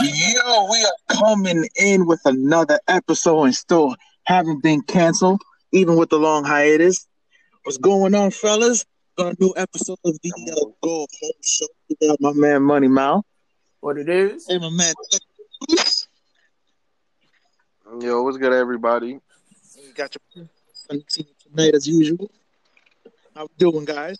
Yo, we are coming in with another episode and still haven't been canceled, even with the long hiatus. What's going on, fellas? Got a new episode of the uh, Go Home Show. We got my man Money Mal. What it is? Hey, my man. Yo, what's good, everybody? You got your team tonight as usual. How we doing, guys?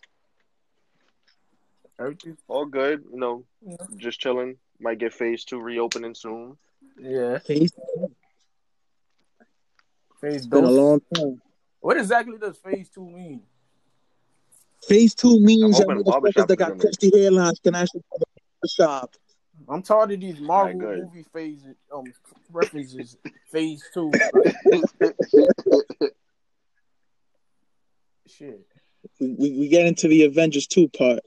Everything. All good. You know, Yeah. just chilling. Might get phase two reopening soon. Yeah. Face Phase been a long time. What exactly does phase two mean? Phase two means that hoping motherfuckers barbershop that is got in it. crusty hairlines can actually go to shop. I'm tired of these Marvel good. movie phase um references. phase two. Shit. We, we, we get into the Avengers 2 part.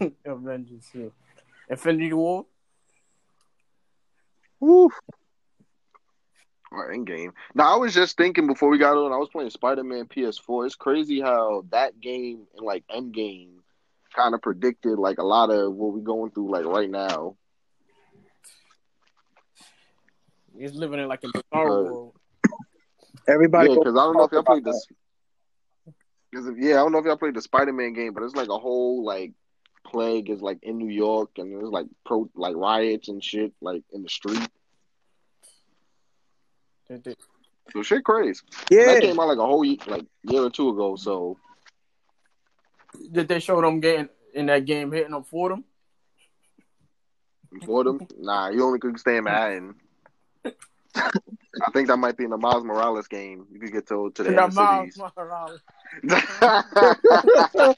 Avengers. Yeah. Infinity War. Woo. Or Endgame. Now, I was just thinking before we got on, I was playing Spider Man PS4. It's crazy how that game and like Endgame kind of predicted like a lot of what we're going through like right now. He's living in like a Star Uh, World. Everybody, yeah, because I don't know if y'all played this. Cause yeah, I don't know if y'all played the Spider Man game, but it's like a whole like plague is like in New York, and there's like pro like riots and shit like in the street. They- they- So shit crazy. Yeah, That came out like a whole ye- like year or two ago. So Did they show them getting in that game hitting them for them? for them, nah, you only could stay in Manhattan. I think that might be in the Miles Morales game. You could get told to the That Miles. Morales.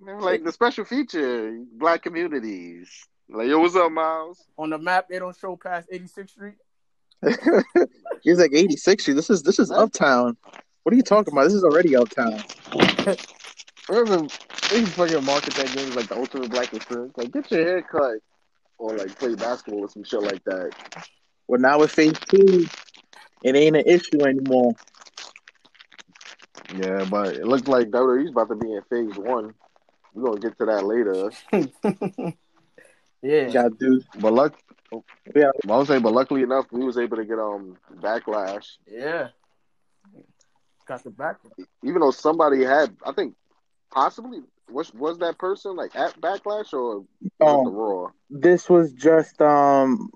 like the special feature, black communities. Like, yo, what's up, Miles? On the map, they don't show past 86th Street. he's like 86. This is this is uptown. What are you talking about? This is already uptown. Remember, they fucking market that game as like the ultimate black experience. Like, get your hair cut or like play basketball or some shit like that. Well, now with phase two, it ain't an issue anymore. Yeah, but it looks like WWE's about to be in phase one. We're gonna get to that later. yeah. You gotta do. But luck, Yeah. I would say, but luckily enough, we was able to get um backlash. Yeah. Got the back. Even though somebody had, I think, possibly was was that person like at backlash or was it the Um, Raw? this was just um,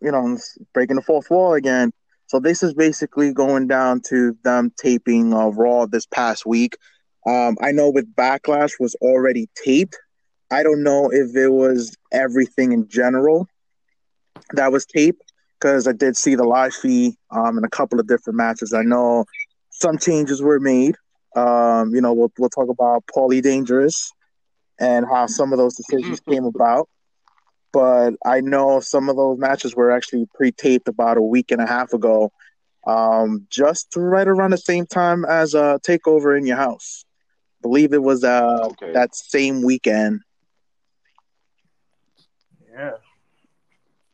you know, breaking the fourth wall again. So this is basically going down to them taping uh, Raw this past week. Um, I know with Backlash was already taped. I don't know if it was everything in general that was taped because I did see the live feed um, in a couple of different matches. I know some changes were made. Um, you know, we'll we'll talk about Paulie Dangerous and how some of those decisions came about. But I know some of those matches were actually pre-taped about a week and a half ago, um, just right around the same time as uh, Takeover in Your House. believe it was uh, Okay. that same weekend. Yeah.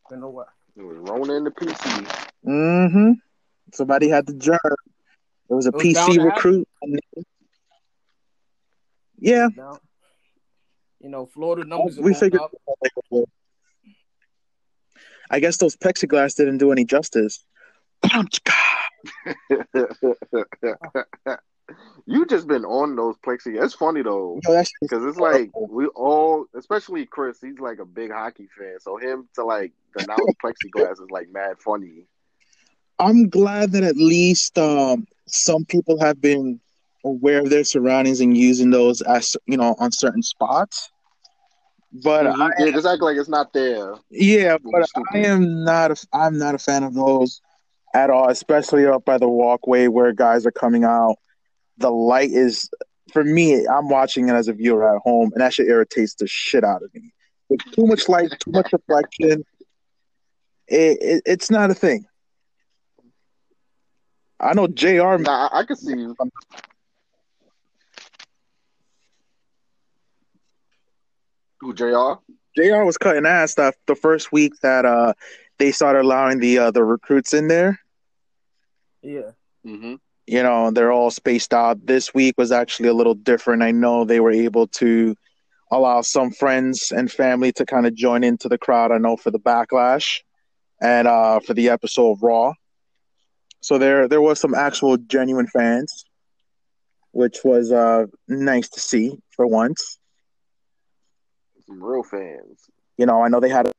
You know what? It was Rona and the PC. Mm-hmm. Somebody had the germ. It was a It was PC recruit. Yeah, Now, you know, Florida numbers are we figured. up. I guess those plexiglass didn't do any justice. you just been on those plexi. It's funny though. Because it's like we all, especially Chris, he's like a big hockey fan. So him to like announce plexiglass is like mad funny. I'm glad that at least um, some people have been aware of their surroundings and using those as you know on certain spots. But I, yeah, just act like it's not there. yeah, but I am not a I'm not a fan of those at all, especially up by the walkway where guys are coming out the light is for me. I'm watching it as a viewer at home, and that shit irritates the shit out of me. With too much light, too much reflection, it, it, it's not a thing. I know Jr. Nah, I can see. You. Who Jr. Jr. was cutting ass that the first week that uh they started allowing the uh, the recruits in there. Yeah. Mm-hmm. You know, they're all spaced out. This week was actually a little different. I know they were able to allow some friends and family to kind of join into the crowd. I know for the backlash and uh for the episode of Raw. So there there was some actual genuine fans, which was uh nice to see for once. Some real fans. You know, I know they had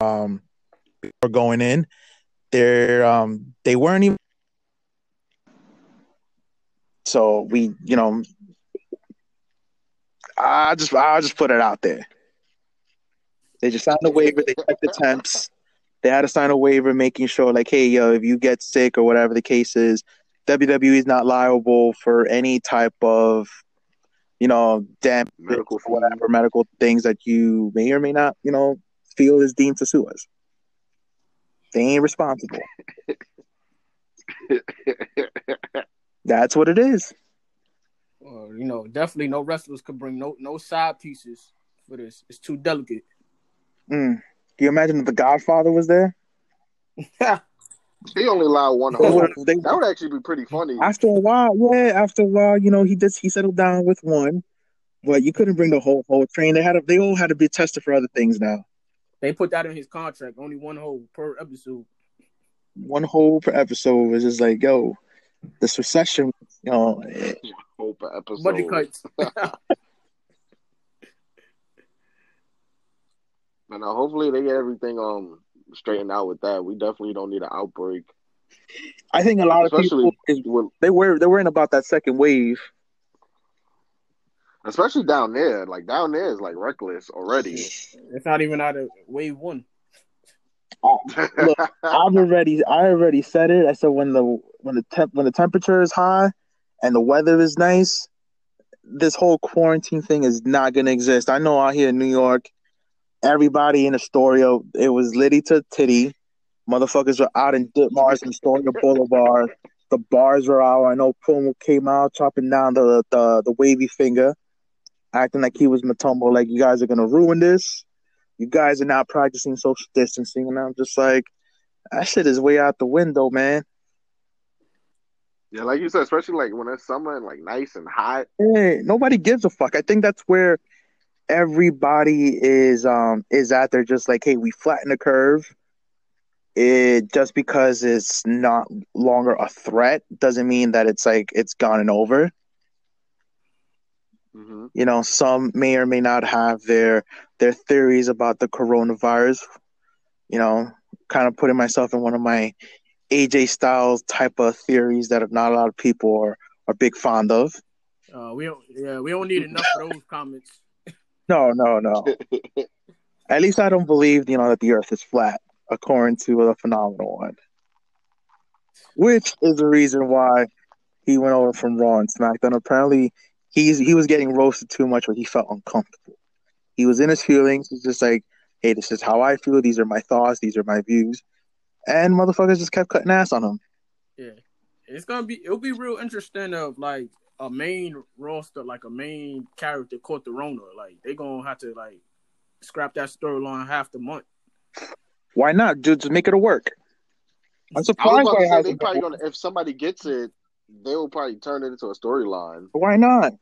um before going in. They're um they weren't even so we, you know, I just I'll just put it out there. They just signed a waiver, they checked the temps. They had to sign a waiver making sure like, hey yo, if you get sick or whatever the case is, WWE is not liable for any type of you know, Medical or whatever medical things that you may or may not, you know, feel is deemed to sue us. They ain't responsible. That's what it is. Or you know, definitely no wrestlers could bring no no side pieces for this. It's too delicate. Mm. Can you imagine if the Godfather was there? Yeah. He only allowed one They hole. would've- they- That would actually be pretty funny. after a while, yeah, after a while, you know, he just he settled down with one, but you couldn't bring the whole whole train. They had to, they all had to be tested for other things now. they put that in his contract. Only one hole per episode. One hole per episode was just like, yo, this recession, you know, Hope episode. Buddy cuts. But no, hopefully they get everything um straightened out with that. We definitely don't need an outbreak. I think a lot of Especially people is, with, they were they worrying about that second wave. especially down there. Like down there is like reckless already. It's not even out of wave one. Look, I've already I already said it. I said when the when the temp when the temperature is high and the weather is nice, this whole quarantine thing is not gonna exist. I know out here in New York, everybody in Astoria, it was litty to titty. Motherfuckers were out in Ditmars and Astoria Boulevard. The bars were out. I know Cuomo came out chopping down the, the the wavy finger, acting like he was Mutombo, like you guys are gonna ruin this. You guys are not practicing social distancing, and I'm just like, that shit is way out the window, man. Yeah, like you said, especially like when it's summer and like nice and hot. Hey, nobody gives a fuck. I think that's where everybody is um is at. They're just like, hey, we flatten the curve. It just because it's not longer a threat doesn't mean that it's like it's gone and over. hmm You know, some may or may not have their their theories about the coronavirus. You know, kind of putting myself in one of my AJ Styles type of theories that not a lot of people are are big fond of. Uh, we don't. Yeah, we don't need enough of those comments. No, no, no. At least I don't believe, you know, that the Earth is flat, according to the phenomenal one. Which is the reason why he went over from Raw and SmackDown. Apparently, he's he was getting roasted too much, where he felt uncomfortable. He was in his feelings. He's just like, "Hey, this is how I feel. These are my thoughts. These are my views." And motherfuckers just kept cutting ass on him. Yeah, it's gonna be. It'll be real interesting of like a main roster, like a main character caught the Rona. Like they gonna have to like scrap that storyline half the month. Why not? Just just make it a work. I'm I was surprised about why to say they probably gonna if somebody gets it, they will probably turn it into a storyline. Why not?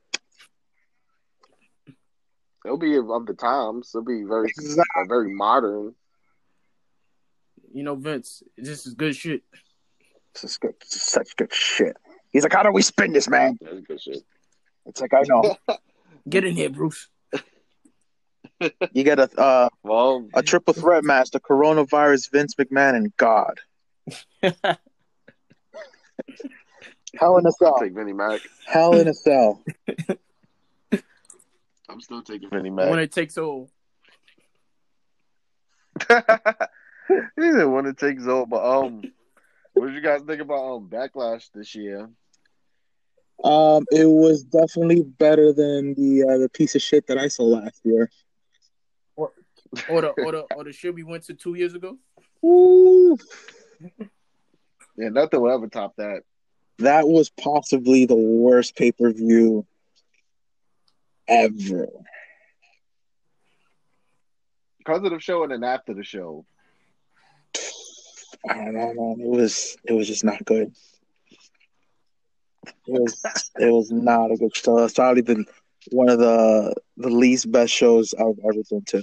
It'll be of the times. It'll be very Exactly. uh, very modern. You know, Vince, this is good shit. This is good. This is such good shit. He's like, how do we spin this, man? That's good shit. It's like I know. Get in here, Bruce. You got a uh, Well, a triple threat match: the coronavirus, Vince McMahon, and God. Hell in a I'll cell. take Vinnie Mac. Hell in a cell. I'm still taking Vinnie Mac. when it takes all. he didn't want to take Zoe, but um, what did you guys think about um Backlash this year? Um, it was definitely better than the uh, the piece of shit that I saw last year. Or the or the or the shit we went to two years ago. Ooh, Yeah, nothing will ever top that. that was possibly the worst pay per view ever. because of the show and then after the show. I don't know, man. It was it was just not good. It was it was not a good show. It's probably been one of the the least best shows I've ever been to.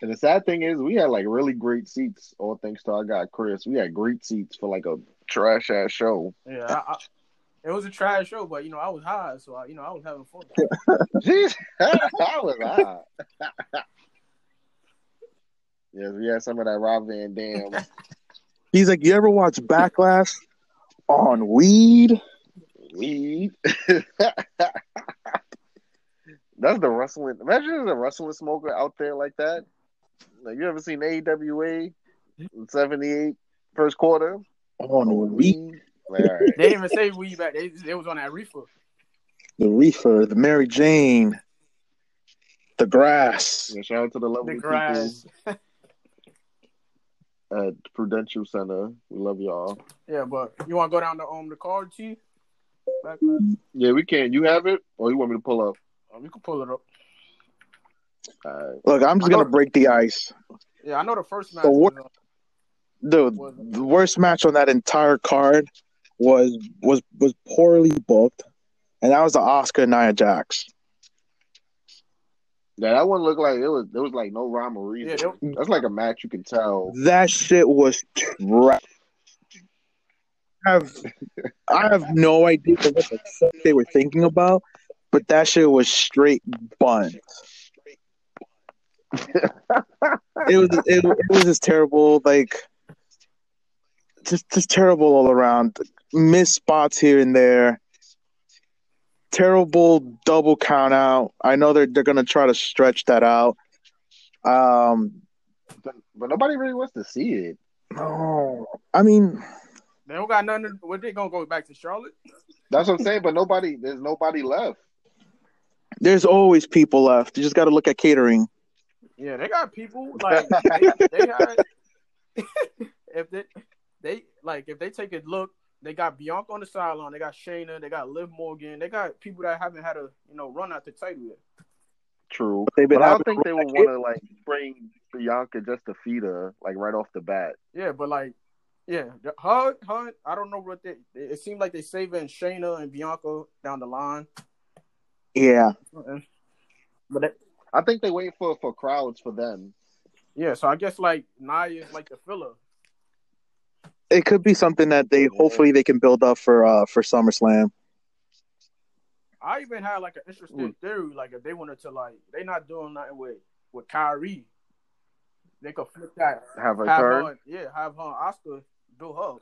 And the sad thing is, we had like really great seats, all thanks to our guy Chris. We had great seats for like a trash ass show. Yeah, I, I, it was a trash show, but you know I was high, so I, you know I was having fun. Jeez, I was high. yes, we had some of that Rob Van Dam. He's like, you ever watch Backlash on weed? weed. That's the wrestling. Imagine there's a wrestling smoker out there like that. Like you ever seen AWA in 78 first quarter? On weed. Like, all right. They didn't even say weed back. They, they was on that reefer. The reefer, the Mary Jane, the grass. Yeah, shout out to the lovely The grass. people at Prudential Center. We love y'all. Yeah, but you want to go down to um the card, T? Backlash? Yeah, we can. You have it, or you want me to pull up? Oh, we can pull it up. All right. Look, I'm just I gonna break the ice. Yeah, I know the first match. So what- was, uh, Dude, Was- the worst match on that entire card was was was poorly booked, and that was the Asuka Nia Jax. Yeah, that one looked like it was. There was like no rhyme or reason. Yeah, they- That's like a match you can tell. That shit was trash. I have I have no idea what the fuck they were thinking about, but that shit was straight buns. it was it, it was just terrible, like just just terrible all around. Missed spots here and there. Terrible double count out. I know they're they're gonna try to stretch that out. Um, But, but nobody really wants to see it. no, I mean. they don't got nothing. To, what they gonna go back to Charlotte? That's what I'm saying. But nobody, there's nobody left. There's always people left. You just got to look at catering. Yeah, they got people like they, they had. if they they like if they take a look, they got Bianca on the sideline. They got Shayna. They got Liv Morgan. They got people that haven't had a you know run out the title yet. True. They've been But I don't think they would want to like bring Bianca just to feed her like right off the bat. Yeah, but like, yeah, the- her, her. I don't know what they. It seemed like they saving Shayna and Bianca down the line. Yeah, But they, I think they wait for for crowds for them. yeah, so I guess like Nia is like the filler. It could be something that they hopefully they can build up for uh for SummerSlam. I even had like an interesting theory, like if they wanted to like they not doing nothing with with Kairi, they could flip that. Have her Have turn. her, yeah, have her Asuka do her.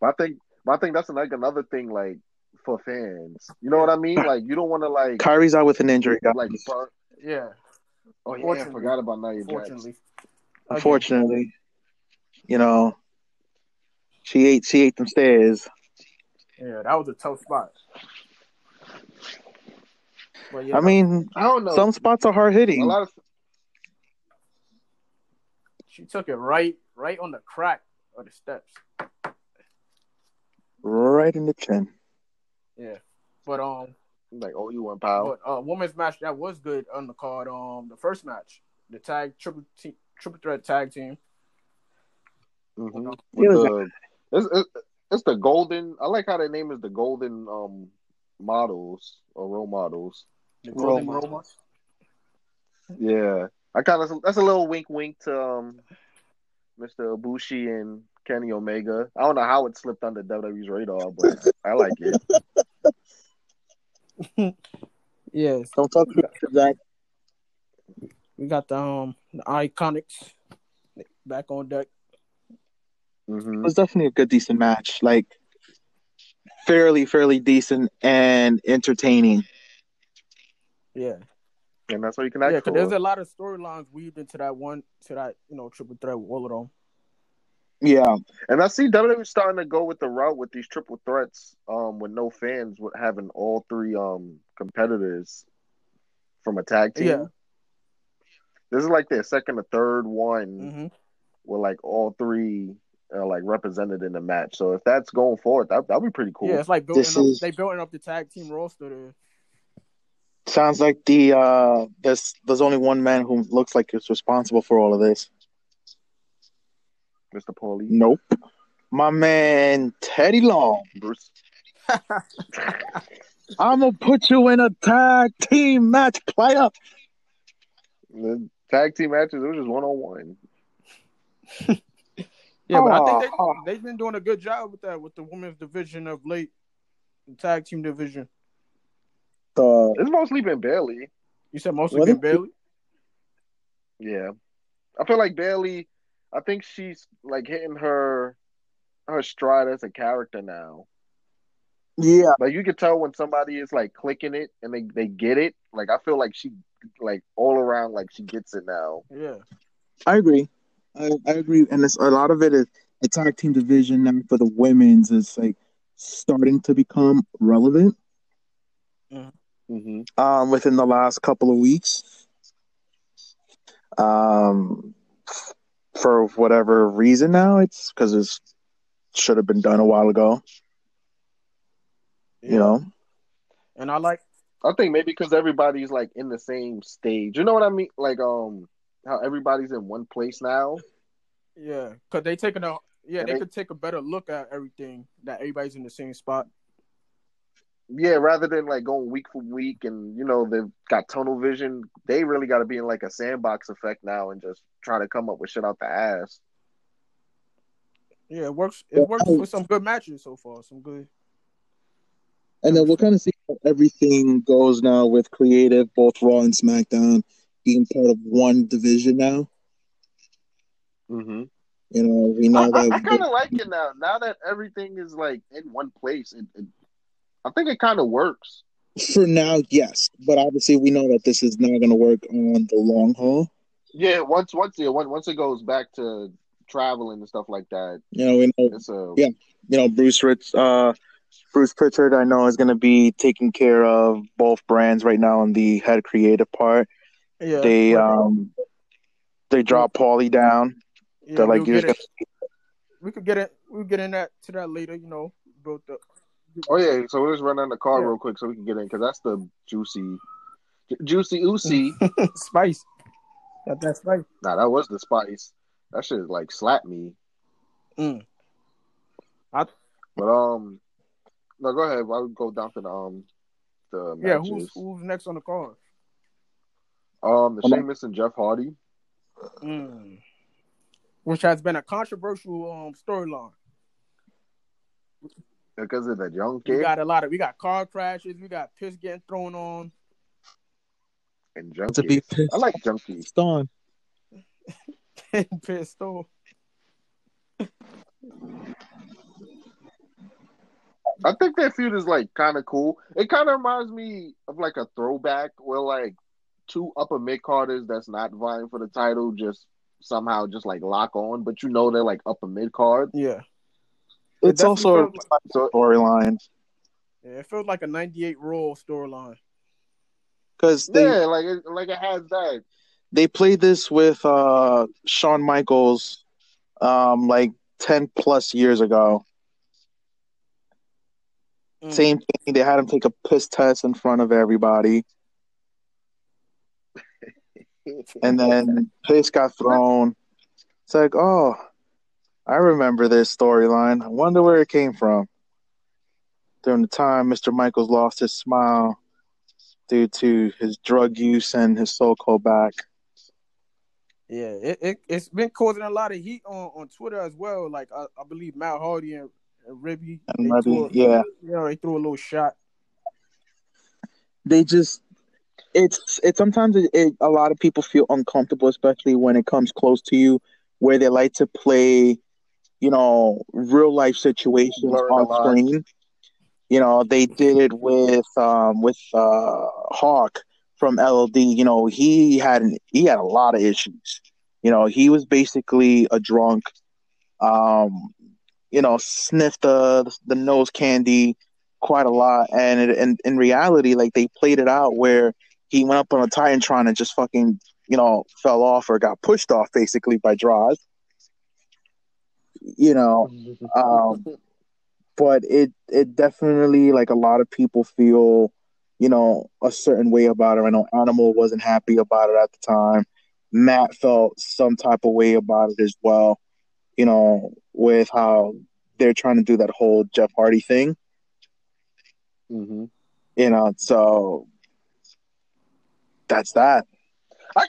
But I think, but I think that's like another thing, like for fans. You know what I mean? Like you don't want to like Kairi's out with an injury, guys. like. burn- Yeah, Oh yeah, I forgot about Nia Jax. fortunately. Unfortunately, you know, she ate she ate them stairs. Yeah, that was a tough spot. But yeah, I mean, I don't know. some spots are hard hitting. a hitting. lot of she took it right, right on the crack of the steps. Right in the chin. Yeah, but um, like oh you and Powell. but uh, women's match that was good on the card. Um, the first match, the tag triple te- triple threat tag team. Mm-hmm. It was- the, it's, it's, it's the golden. I like how their name is the golden um models or role models. The Golden Roma. Romas. Yeah, I kind of that's a little wink, wink to um Mr. Ibushi and Kenny Omega. I don't know how it slipped under WWE's radar, but I like it. Yes, Don't talk to Zach. we got the um the Iconics back on deck. It hmm was definitely a good, decent match. Like fairly, fairly decent and entertaining. Yeah, And that's what you can yeah, ask because there's a lot of storylines weaved into that one to that you know triple threat with all of them. Yeah, And I see WWE starting to go with the route with these triple threats, um, with no fans, with having all three um competitors from a tag team. Yeah. This is like their second or third one Mm-hmm. where like all three are like represented in the match. So if that's going forward, that that'd be pretty cool. Yeah, it's like building This up. is- They building up the tag team roster there. Sounds like the uh there's there's only one man who looks like is responsible for all of this. Mr. Paulie. Nope. My man Teddy Long. Bruce. I'm gonna put you in a tag team match, player. The tag team matches, it was just one on one. Yeah, but I think Oh, they oh. they've been doing a good job with that with the women's division of late, the tag team division. The It's mostly been Bayley. You said mostly Well, been they- Bayley. Yeah. I feel like Bayley, I think she's like hitting her her stride as a character now. yeah, Like you can tell when somebody is like clicking it and they, they get it. Like I feel like she like all around like she gets it now. Yeah, I agree. I, I agree, and it's, a lot of it is the tag team division now for the women's is like starting to become relevant. Mm-hmm. um, within the last couple of weeks. Um, for whatever reason now, it's because it should have been done a while ago. You know, and I like I think maybe because everybody's like in the same stage. You know what I mean? Like um how everybody's in one place now. yeah, cause they taking a yeah they they- could take a better look at everything that everybody's in the same spot. Yeah, rather than like going week for week and you know they've got tunnel vision, they really got to be in like a sandbox effect now and just try to come up with shit out the ass. Yeah, it works. It works with some good matches so far. Some good. and then we'll kind of see how everything goes now with creative, both Raw and SmackDown being part of one division now. Mm-hmm. You know, we I, know I, I kind of like it now. Now that everything is like in one place, it, it I think it kind of works. for now, yes, but obviously we know that this is not going to work on the long haul. Yeah, once once yeah, once once it goes back to traveling and stuff like that, You know, we know it's a Yeah. you know Bruce Rich, uh, Bruce Pritchard. I know is going to be taking care of both brands right now on the head creative part. Yeah, they um they drop Paulie down. yeah, They're like we'll you're get just it. We could get it. We'll get in that to that later. You know, built up. Oh yeah, so we'll just run down the car Yeah. real quick so we can get in because that's the juicy, ju- juicy oozy. spice. Got that spice. nah, that was the spice. That should like slap me. Mm. I- But um, no, go ahead. I'll go down to the um the Yeah, matches. who's who's next on the card? Um, the Hold on. Sheamus and Jeff Hardy. Mm. Which has been a controversial um storyline. Because of the young We got a lot of we got car crashes, we got piss getting thrown on. and to be pissed I like junkies. on. pissed off. I think that feud is like kind of cool. It kind of reminds me of like a throwback where like two upper mid carders that's not vying for the title just somehow just like lock on, but you know they're like upper mid card. Yeah. It's definitely also a like- storyline Yeah, it felt like a '98 Raw storyline. because they yeah, like it, like it has that. they played this with uh Shawn Michaels um like 10 plus years ago. Mm. Same thing. They had him take a piss test in front of everybody, and then piss got thrown. It's like, oh, I remember this storyline. I wonder where it came from. During the time Mr. Michaels lost his smile due to his drug use and his so-called back. Yeah, it, it it's been causing a lot of heat on, on Twitter as well. Like I, I believe Matt Hardy and, and Reby, And they Reby, yeah. you know, they threw a little shot. they just it's it's sometimes it, it, a lot of people feel uncomfortable especially when it comes close to you where they like to play you know real life situations on screen. You know they did it with um with uh hawk from LOD. you know he had an, he had a lot of issues. You know he was basically a drunk um you know sniffed the the nose candy quite a lot. And it, and in reality like they played it out where he went up on a titantron and just fucking you know fell off or got pushed off basically by Droz you know um but it it definitely like a lot of people feel you know, a certain way about it. I know Animal wasn't happy about it at the time. Matt felt some type of way about it as well, you know, with how they're trying to do that whole Jeff Hardy thing. Mm-hmm. You know, so that's that. I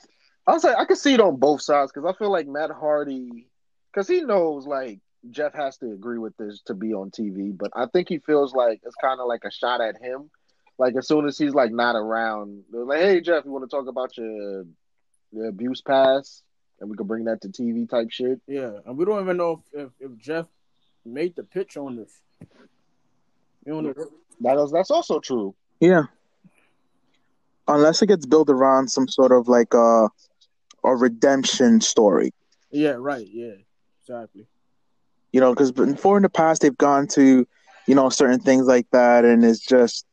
I was like, I can see it on both sides because I feel like Matt Hardy, because he knows like Jeff has to agree with this to be on TV, but I think he feels like it's kind of like a shot at him. Like as soon as he's like not around, they're like, "Hey Jeff, you want to talk about your, your abuse past, and we can bring that to TV type shit." Yeah, and we don't even know if, if, if Jeff made the pitch on this. You know, That is, that's also true. Yeah. Unless it gets built around some sort of like a a redemption story. yeah, right, yeah, exactly. You know, because before in the past they've gone to, you know, certain things like that, and it's just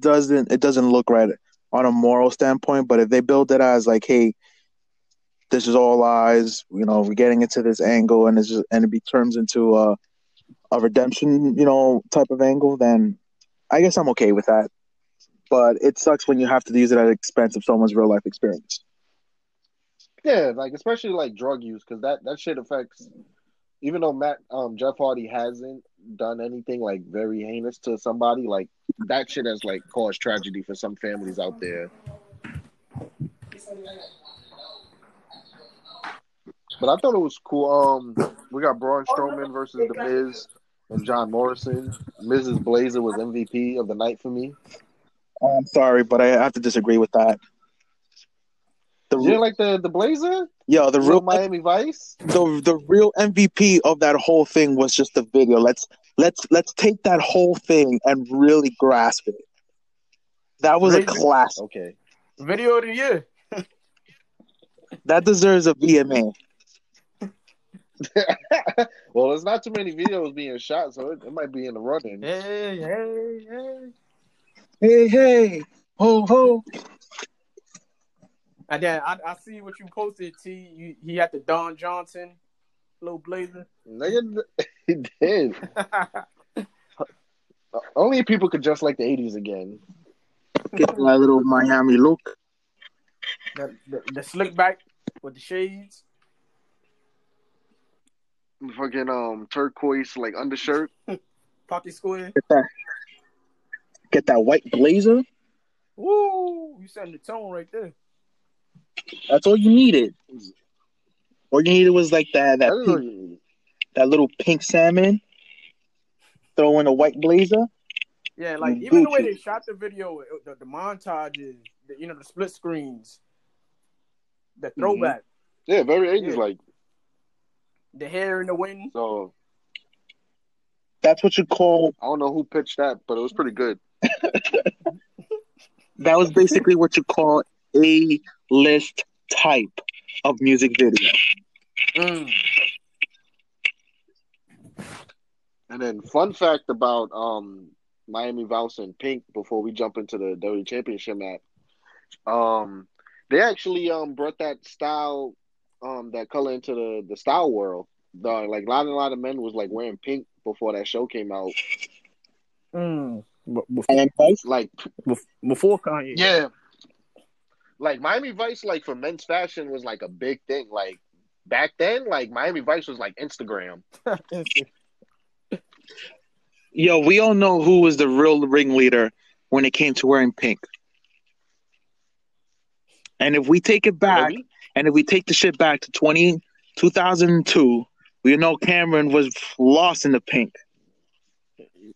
doesn't it doesn't look right on a moral standpoint. But if they build it as like, hey, this is all lies, you know, we're getting into this angle, and it's just and it be turns into a a redemption, you know, type of angle, then I guess I'm okay with that. But it sucks when you have to use it at the expense of someone's real life experience. Yeah, like especially like drug use because that that shit affects. Even though Matt um Jeff Hardy hasn't done anything like very heinous to somebody, like that shit has like caused tragedy for some families out there. But I thought it was cool. Um, we got Braun Strowman versus The Miz and John Morrison. Miz's Blazer was MVP of the night for me. I'm sorry, but I have to disagree with that. The You didn't like the the Blazer? Yeah, the The real real Miami Vice? the the real MVP of that whole thing was just the video. Let's let's let's take that whole thing and really grasp it. That was a Crazy. classic. Okay. Video of the year. That deserves a VMA. well, there's not too many videos being shot, so it, it might be in the running. Hey, hey, hey. Hey hey, ho ho. And then I, I see what you posted, T. You, he had the Don Johnson little blazer. Nigga, he did. Only people could dress like the '80s again. Get that little Miami look. the, the, the slick back with the shades. Fucking um turquoise like undershirt. Pocket square. Get that. White blazer. Woo! You setting the tone right there. That's all you needed. All you needed was like that that That is what pink, that little pink salmon. Throw in a white blazer. Yeah, like even the way they shot the video, the, the montages, the, you know, the split screens, the mm-hmm. throwback, Yeah, very '80s Yeah. like. the hair in the wind. So That's what you call. I don't know who pitched that, but it was pretty good. That was basically what you call a list type of music video. Mm. And then fun fact about um Miami Vice and Pink before we jump into the WWE Championship match. Um they actually um brought that style um that color into the the style world. The, like a lot a lot of men was like wearing pink before that show came out. Mm. Be- Before, And Vice, Like before Kanye. yeah. Like Miami Vice like for men's fashion was like a big thing. Like back then, like Miami Vice was like Instagram. yo, we all know who was the real ringleader when it came to wearing pink. And if we take it back, Really? and if we take the shit back to 20, 2002, we know Cam'ron was lost in the pink.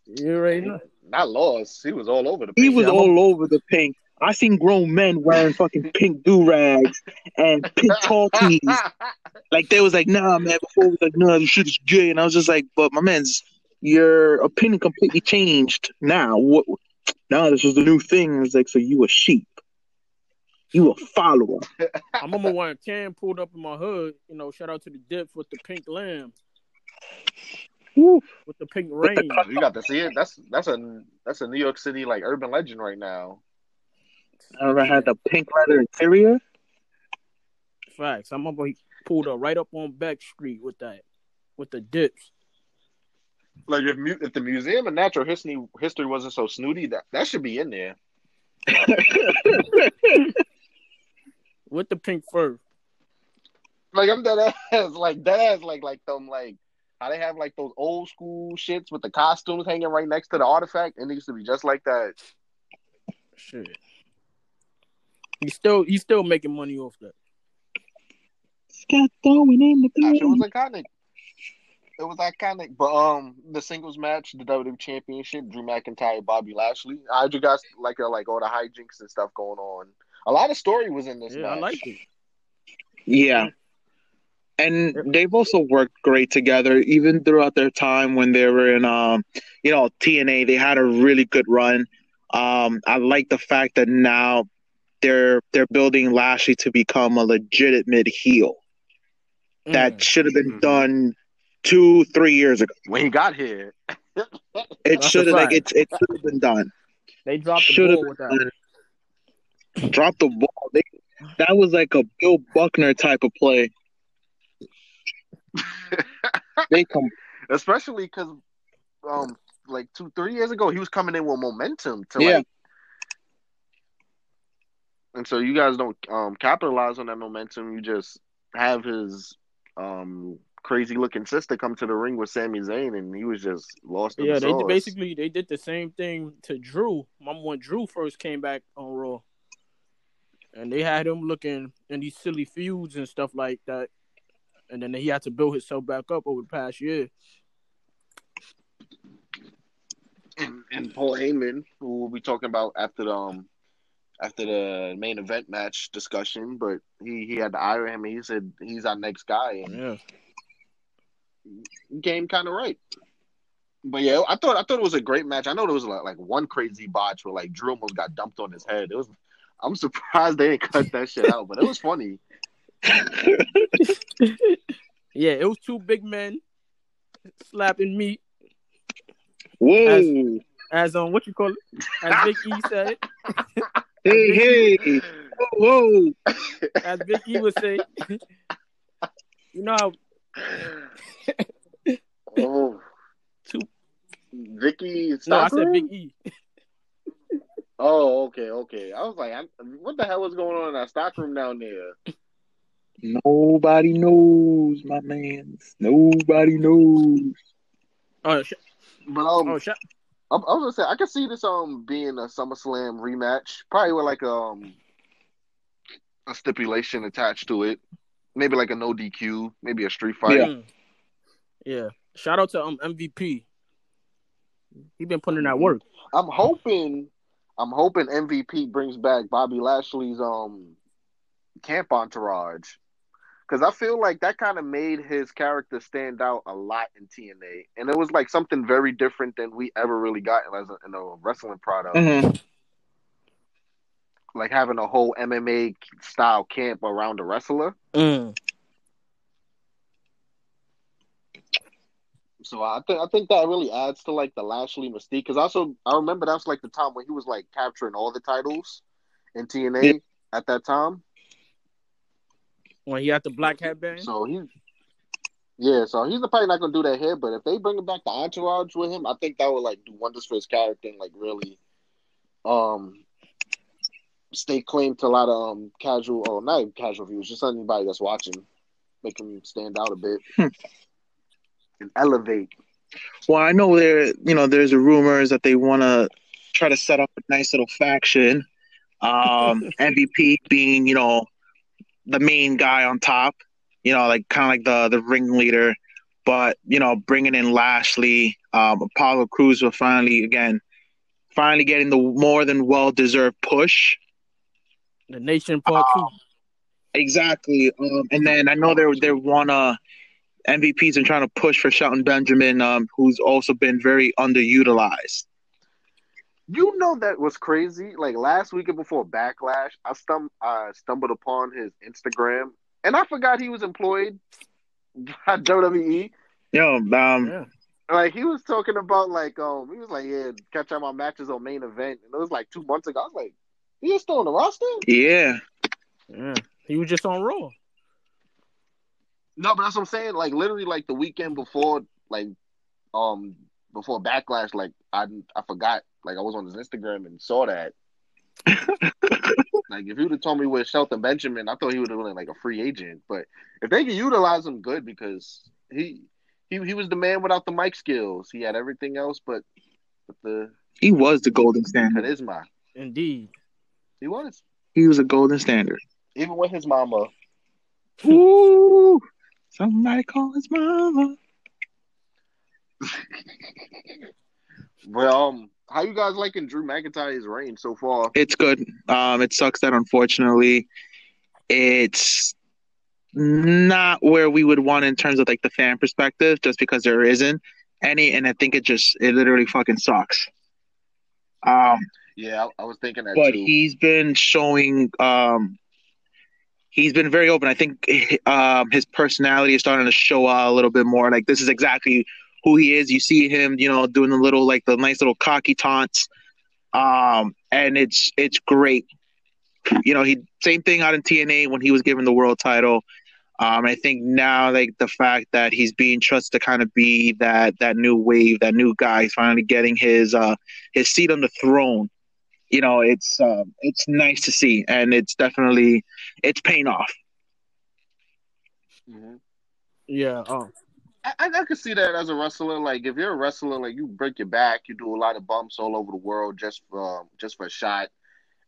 you already know. Not lost. He was all over the He place. was I'm all over the pink. I seen grown men wearing fucking pink do rags and pink tall tees. Like they was like, nah, man. Before it was like, nah, this shit is gay, and I was just like, but my man's, your opinion completely changed now. What? Now this is the new thing. It's like, so you a sheep, you a follower. I remember when Cam pulled up in my hood. You know, shout out to the Dips with the pink lamb, Woo. with the pink With rain. You got to see it. That's that's a that's a New York City like urban legend right now. I remember I had the pink leather interior. Facts. I remember he pulled up right up on Beck Street with that, with the dips. Like if mu- if the Museum of Natural History history wasn't so snooty, that that should be in there. with the pink fur. Like I'm dead ass, like dead ass, like like them, like how they have like those old school shits with the costumes hanging right next to the artifact. It needs to be just like that. Shit. He's still he's still making money off that. Scott throwing in the Actually, it was iconic. It was iconic. But um, the singles match, the WWE Championship, Drew McIntyre, Bobby Lashley. I just got like uh, like all the hijinks and stuff going on? A lot of story was in this Yeah, match. I liked it. Yeah. And they've also worked great together, even throughout their time when they were in, um, you know, TNA. They had a really good run. Um, I like the fact that now they're they're building Lashley to become a legitimate heel. That Mm. should have been Mhm. done two, three years ago. When he got here, It should have like it, it should have been done. they dropped the Should have ball with that. been done. Drop the ball. They, that was like a Bill Buckner type of play. They come especially because um, like two, three years ago, he was coming in with momentum to Yeah. like. And so you guys don't um capitalize on that momentum. You just have his um crazy looking sister come to the ring with Sami Zayn, and he was just lost in Yeah, the they did, sauce. basically they did the same thing to Drew. Remember when Drew first came back on Raw, and they had him looking in these silly feuds and stuff like that, and then he had to build himself back up over the past year. and, and Paul Heyman, who we'll be talking about after the um after the main event match discussion, but he he had to hire him. And he said he's our next guy, and Yeah, he came kind of right. But yeah, I thought I thought it was a great match. I know there was like, like one crazy botch where like Drew almost got dumped on his head. It was. I'm surprised they didn't cut that shit out, but it was funny. yeah, it was two big men slapping meat Whoa. as um what you call it, as Big E said, Hey, hey. Whoa. as Big E would say. you know how oh, Two- Vicky. no, I said Big E. Oh, okay, okay. I was like, I, what the hell was going on in that stockroom down there? Nobody knows, my man. Nobody knows. Oh, sh- But um, oh, sh- I, I was gonna say I could see this um being a SummerSlam rematch, probably with like um a stipulation attached to it, maybe like a no DQ, maybe a street fight. Yeah. Yeah. Shout out to um MVP. He been putting in that work. I'm hoping, I'm hoping MVP brings back Bobby Lashley's um camp entourage, because I feel like that kind of made his character stand out a lot in TNA, and it was like something very different than we ever really got as a, in a wrestling product. Mhm. Like having a whole MMA style camp around a wrestler. Mm. So I think I think that really adds to like the Lashley mystique. Because also I remember that's like the time when he was like capturing all the titles in TNA Yeah. at that time. When he had the black headband. So he, yeah, so he's probably not gonna do that here. But if they bring him back the entourage with him, I think that would like do wonders for his character and like really, um, stay claim to a lot of um casual or not even casual viewers, just anybody that's watching, make him stand out a bit Hmm. and elevate. Well, I know there, you know, there's rumors that they want to try to set up a nice little faction. Um, MVP being, you know, the main guy on top, you know, like kind of like the the ringleader. But you know, bringing in Lashley, um, Apollo Crews will finally again, finally getting the more than well deserved push. The Nation Part Two. Exactly. Um, and then I know they're they want to MVPs and trying to push for Shelton Benjamin, um, who's also been very underutilized. You know that was crazy. Like last weekend before Backlash, I stum I stumbled upon his Instagram, and I forgot he was employed by WWE. Yo, um, Yeah. Like he was talking about like um he was like yeah catch out my matches on main event, and it was like two months ago. I was like, he is still on the roster? yeah, Yeah. He was just on Raw. No, but that's what I'm saying. Like literally, like the weekend before, like um before Backlash, like I I forgot. Like I was on his Instagram and saw that. like if you would have told me with Shelton Benjamin, I thought he would have been like a free agent. But if they can utilize him, good because he he he was the man without the mic skills. He had everything else, but but the He was the golden standard. Is charisma. Indeed. He was He was a golden standard. even with his mama. Ooh, somebody call his mama. Well, um, how you guys liking Drew McIntyre's reign so far? It's good. Um, it sucks that unfortunately, it's not where we would want in terms of like the fan perspective, just because there isn't any, and I think it just it literally fucking sucks. Um, Yeah, I, I was thinking that but too. he's been showing um he's been very open i think um his personality is starting to show out a little bit more like this is exactly who he is you see him you know doing the little like the nice little cocky taunts um and it's it's great you know he same thing out in tna when he was given the world title um i think now like the fact that he's being trusted to kind of be that that new wave that new guy he's finally getting his uh his seat on the throne you know it's um, it's nice to see and it's definitely it's paying off Mhm. Yeah. Oh. I, I could see that as a wrestler. Like if you're a wrestler, like you break your back, you do a lot of bumps all over the world just for um, just for a shot,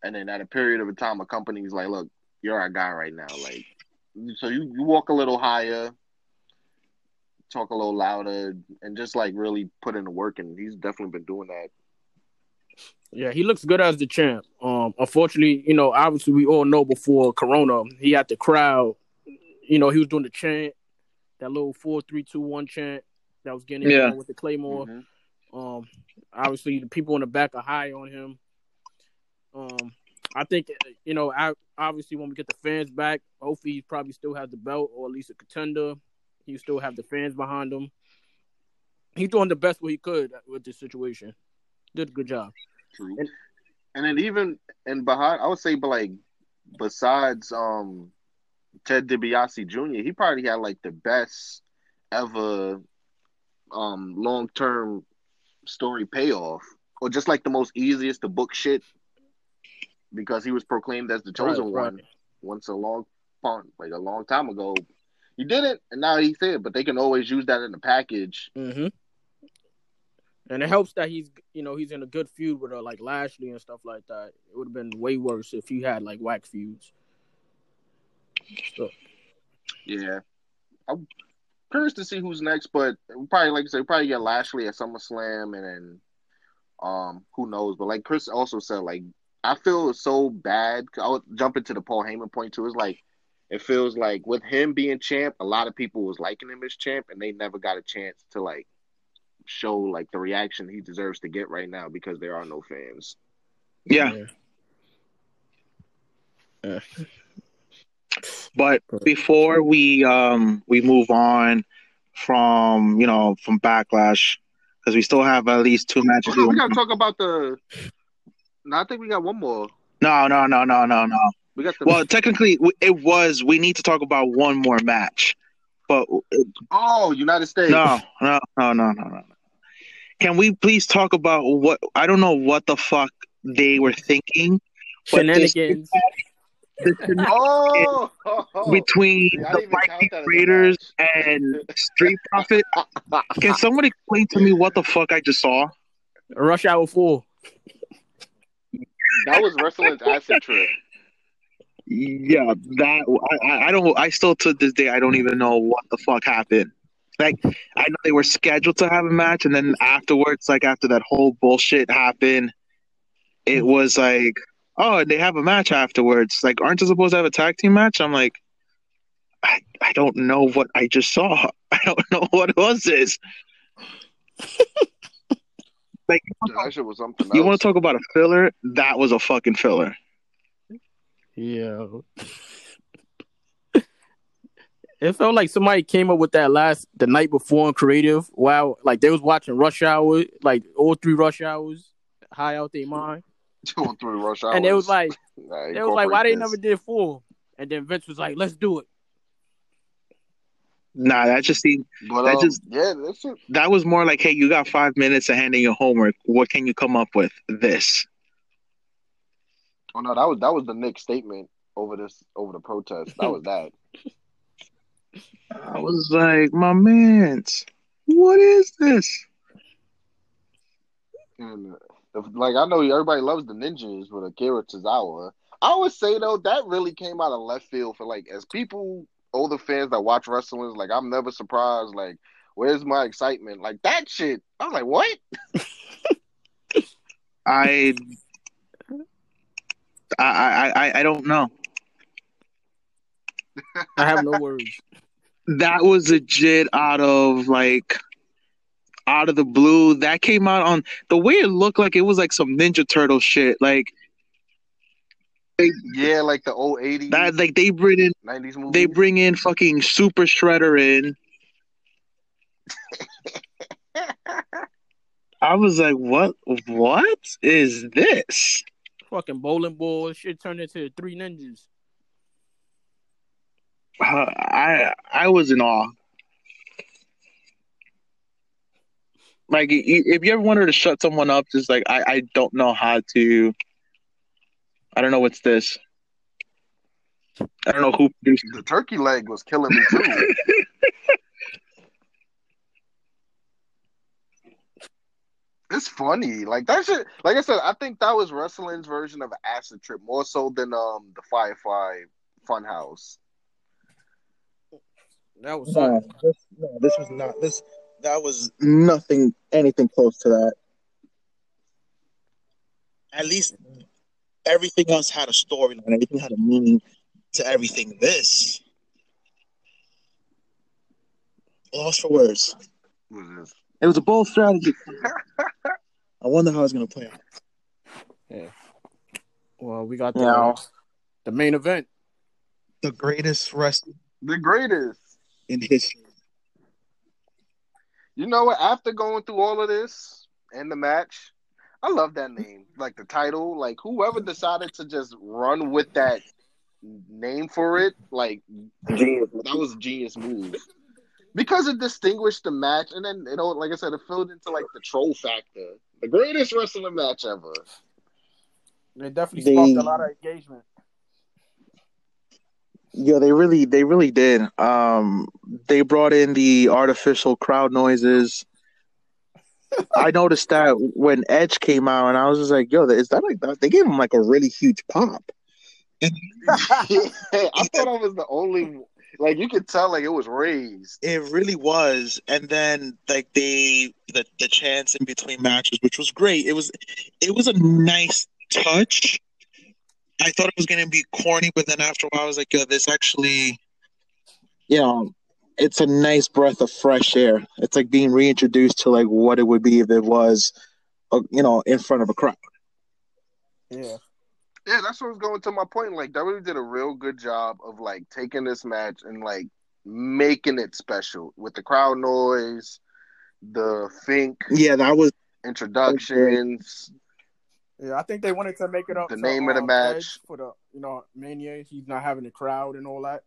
and then at a period of a time, a company's like, "Look, you're our guy right now." Like, so you you walk a little higher, talk a little louder, and just like really put in the work. And he's definitely been doing that. Yeah, he looks good as the champ. Um, unfortunately, you know, obviously we all know before Corona, he had the crowd. You know, he was doing the chant, that little four, three, two, one chant that was getting Yeah. yeah. with the Claymore. Mhm. Um, obviously the people in the back are high on him. Um, I think you know, I, obviously when we get the fans back, hopefully he probably still has the belt or at least a contender. He still have the fans behind him. He's doing the best what he could with this situation. Did a good job. True. And- And then even and behind, I would say, but like besides um Ted DiBiase Jr., he probably had like the best ever um long term story payoff, or just like the most easiest to book shit because he was proclaimed as the chosen Right, right. one once a long like a long time ago. He did it, and now he's here. But they can always use that in the package. Mm-hmm. And it helps that he's, you know, he's in a good feud with uh, like Lashley and stuff like that. It would have been way worse if he had like whack feuds. So, Yeah. I'm curious to see who's next, but probably like I said, probably get Lashley at SummerSlam and then um who knows. But like Chris also said, like I feel so bad. I'll jump into the Paul Heyman point too. It's like it feels like with him being champ, a lot of people was liking him as champ and they never got a chance to like show like the reaction he deserves to get right now because there are no fans. yeah Yeah. But before we um we move on from you know from backlash because we still have at least two matches Oh, no, we gotta talk about the no, I think we got one more. no no no no no no We got the well technically it was we need to talk about one more match but Oh, United States. No, no, no, no, no, no. Can we please talk about what I don't know what the fuck they were thinking but this- shenanigans. this- Oh, between See, the didn't Viking that as a Raiders and Street Profit. Can someone explain to me what the fuck I just saw? Rush Hour 4. That was wrestling's acid trip. Yeah, that I- I, I don't. I still to this day I don't even know what the fuck happened. Like I know they were scheduled to have a match, and then afterwards, like after that whole bullshit happened, it was like, oh, they have a match afterwards. Like, aren't they supposed to have a tag team match? I'm like, I, I don't know what I just saw. I don't know what was this. like, That shit was something else. you want to talk about a filler? That was a fucking filler. Yeah. it felt like somebody came up with that last the night before in creative. Wow, like they was watching Rush Hour, like all three Rush Hours, high out their mind, two or three rush hours. and it was like Nah, they was like, why they never did four? And then Vince was like, let's do it. Nah, that just seemed. But that um, just- yeah, that shit. that was more like, hey, you got five minutes to hand in your homework. What can you come up with? This. Oh no, that was that was the Nick statement over this over the protest. That was that. I was like, my man's, what is this? And uh, like I know everybody loves the ninjas with Akira Tozawa. I would say though that really came out of left field for like as people older fans that watch wrestling. Like I'm never surprised. Like where's my excitement? Like that shit. I was like, what? I, I, I, I don't know. I have no words. That was legit out of like out of the blue. That came out on the way it looked like it was like some Ninja Turtle shit. Like yeah, like the old eighties. That like they bring in nineties movies. They bring in fucking Super Shredder in. I was like, what? What is this? Fucking bowling ball shit turned into three ninjas. Uh, I I was in awe. Like, if you ever wanted to shut someone up, just like I I don't know how to. I don't know what's this. I don't know who produced the turkey leg was killing me too. it's funny. Like that shit. Like I said, I think that was wrestling's version of acid trip more so than um the Firefly Funhouse. That was no, this, no, this was not this. That was nothing, anything close to that. At least everything else had a storyline. Everything had a meaning to everything. This lost for words. It was a bold strategy. I wonder how it's going to play out. Yeah. Well, we got the now, the main event. The greatest wrestler. The greatest in history. You know what? After going through all of this and the match, I love that name. Like the title, like whoever decided to just run with that name for it, like genius. that was a genius move. Because it distinguished the match, and then you know, like I said, it filled into like the troll factor, the greatest wrestling match ever. It definitely sparked they, a lot of engagement. Yeah, they really, they really did. Um, they brought in the artificial crowd noises. I noticed that when Edge came out, and I was just like, "Yo, is that like that?" They gave him like a really huge pop. I thought I was the only. Like you could tell, like it was raised. It really was, and then like they the the chance in between matches, which was great. It was it was a nice touch I thought it was going to be corny, but then after a while, I was like, yo, this actually, you know, it's a nice breath of fresh air. It's like being reintroduced to like what it would be if it was, uh, you know, in front of a crowd. Yeah. Yeah, that's what was going to my point. Like WWE did a real good job of like taking this match and like making it special with the crowd noise, the Fink. Yeah, that was introductions. Yeah, I think they wanted to make it up. The name of the um, match for the you know Mania. He's not having a crowd and all that,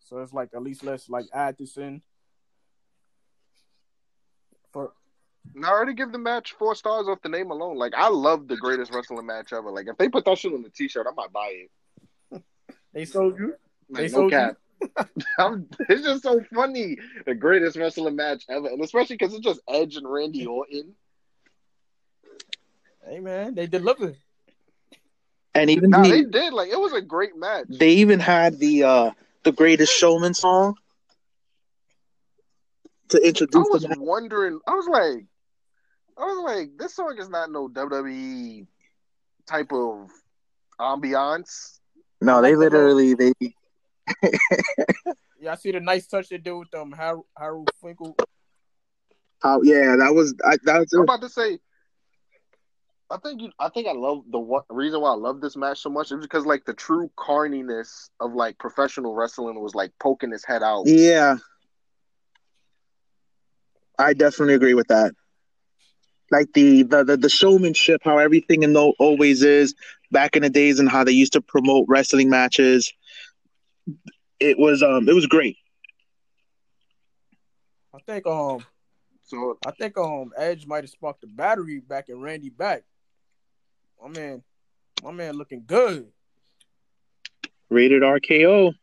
so it's like at least let's like add this in. For now, I already give the match four stars off the name alone. Like I love the greatest wrestling match ever. Like if they put that shit on the T-shirt, I might buy it. they sold you. Like, they no sold cap. it's just so funny. The greatest wrestling match ever, and especially because it's just Edge and Randy Orton. Hey man, they delivered. And even nah, the, they did. Like it was a great match. They even had the uh the greatest showman song to introduce. I was wondering. I was like, I was like, this song is not no WWE type of ambiance. No, they literally they. yeah, I see the nice touch they did with them. Harold, Harold Finkel. Oh yeah, that was I, that was. I'm about to say I think you. I think I love the one reason why I love this match so much is because like the true carniness of like professional wrestling was like poking his head out. Yeah, I definitely agree with that. Like the the the, the showmanship, how everything in the always is back in the days, and how they used to promote wrestling matches. It was um it was great. I think um so I think um Edge might have sparked the battery back in Randy back. I mean, My man looking good. Rated RKO.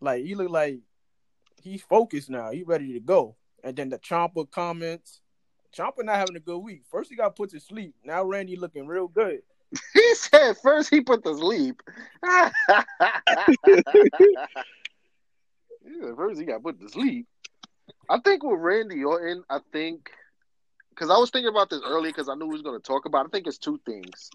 Like he look like he's focused now. He ready to go. And then the Ciampa comments. Ciampa not having a good week. First he got put to sleep. Now Randy looking real good. He said first he put to sleep. yeah, first he got put to sleep. I think with Randy Orton, I think because I was thinking about this earlier because I knew we was going to talk about. It. I think it's two things.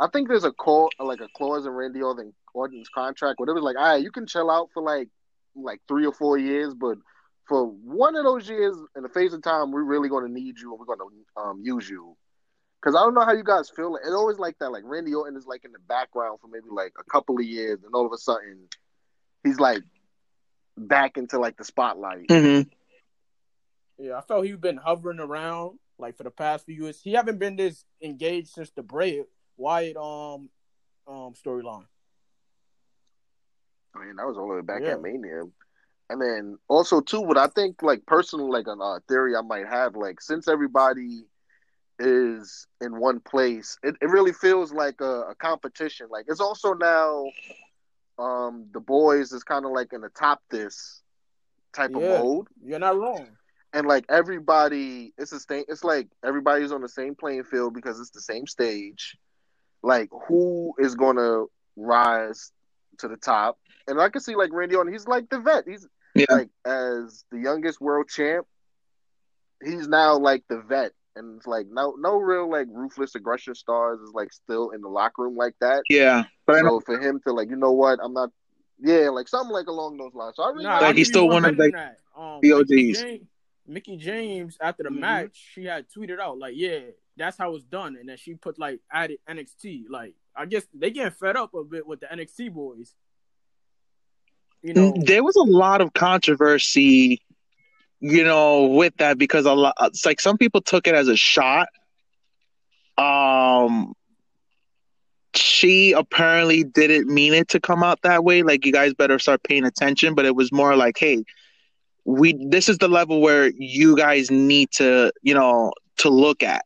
I think there's a call like a clause in Randy Orton Orton's contract where it was like, all right, you can chill out for like like three or four years, but for one of those years in the phase of time, we're really going to need you and we're going to um, use you. Because I don't know how you guys feel. It's always like that. Like Randy Orton is like in the background for maybe like a couple of years, and all of a sudden, he's like back into like the spotlight. Mm-hmm. Yeah, I felt he'd been hovering around like for the past few years. He haven't been this engaged since the Bray Wyatt um um storyline. I mean, that was all the way back Yeah. at Mania. And then also too, what I think like personally, like a uh, theory I might have, like since everybody is in one place, it, it really feels like a, a competition. Like it's also now um the boys is kind of like in the top this type Yeah. of mode. You're not wrong. And like everybody it's the same it's like everybody's on the same playing field because it's the same stage. Like who is gonna rise to the top? And i can see like randy on he's like the vet. He's Yeah. like as the youngest world champ he's now like the vet. And it's like no no real like ruthless aggression stars is like still in the locker room like that. Yeah. But I know so for him to like you know what? I'm not yeah like something like along those lines. So i really Nah, Like, I'll he's still one one of, like, than um, the OGs. James, Mickey James after the Mhm. match, she had tweeted out like, "Yeah, that's how it's done," and then she put like added NXT. Like, I guess they getting fed up a bit with the NXT boys. You know, there was a lot of controversy, you know, with that because a lot, it's like some people took it as a shot. Um, she apparently didn't mean it to come out that way. Like, you guys better start paying attention. But it was more like, hey, we this is the level where you guys need to, you know, to look at.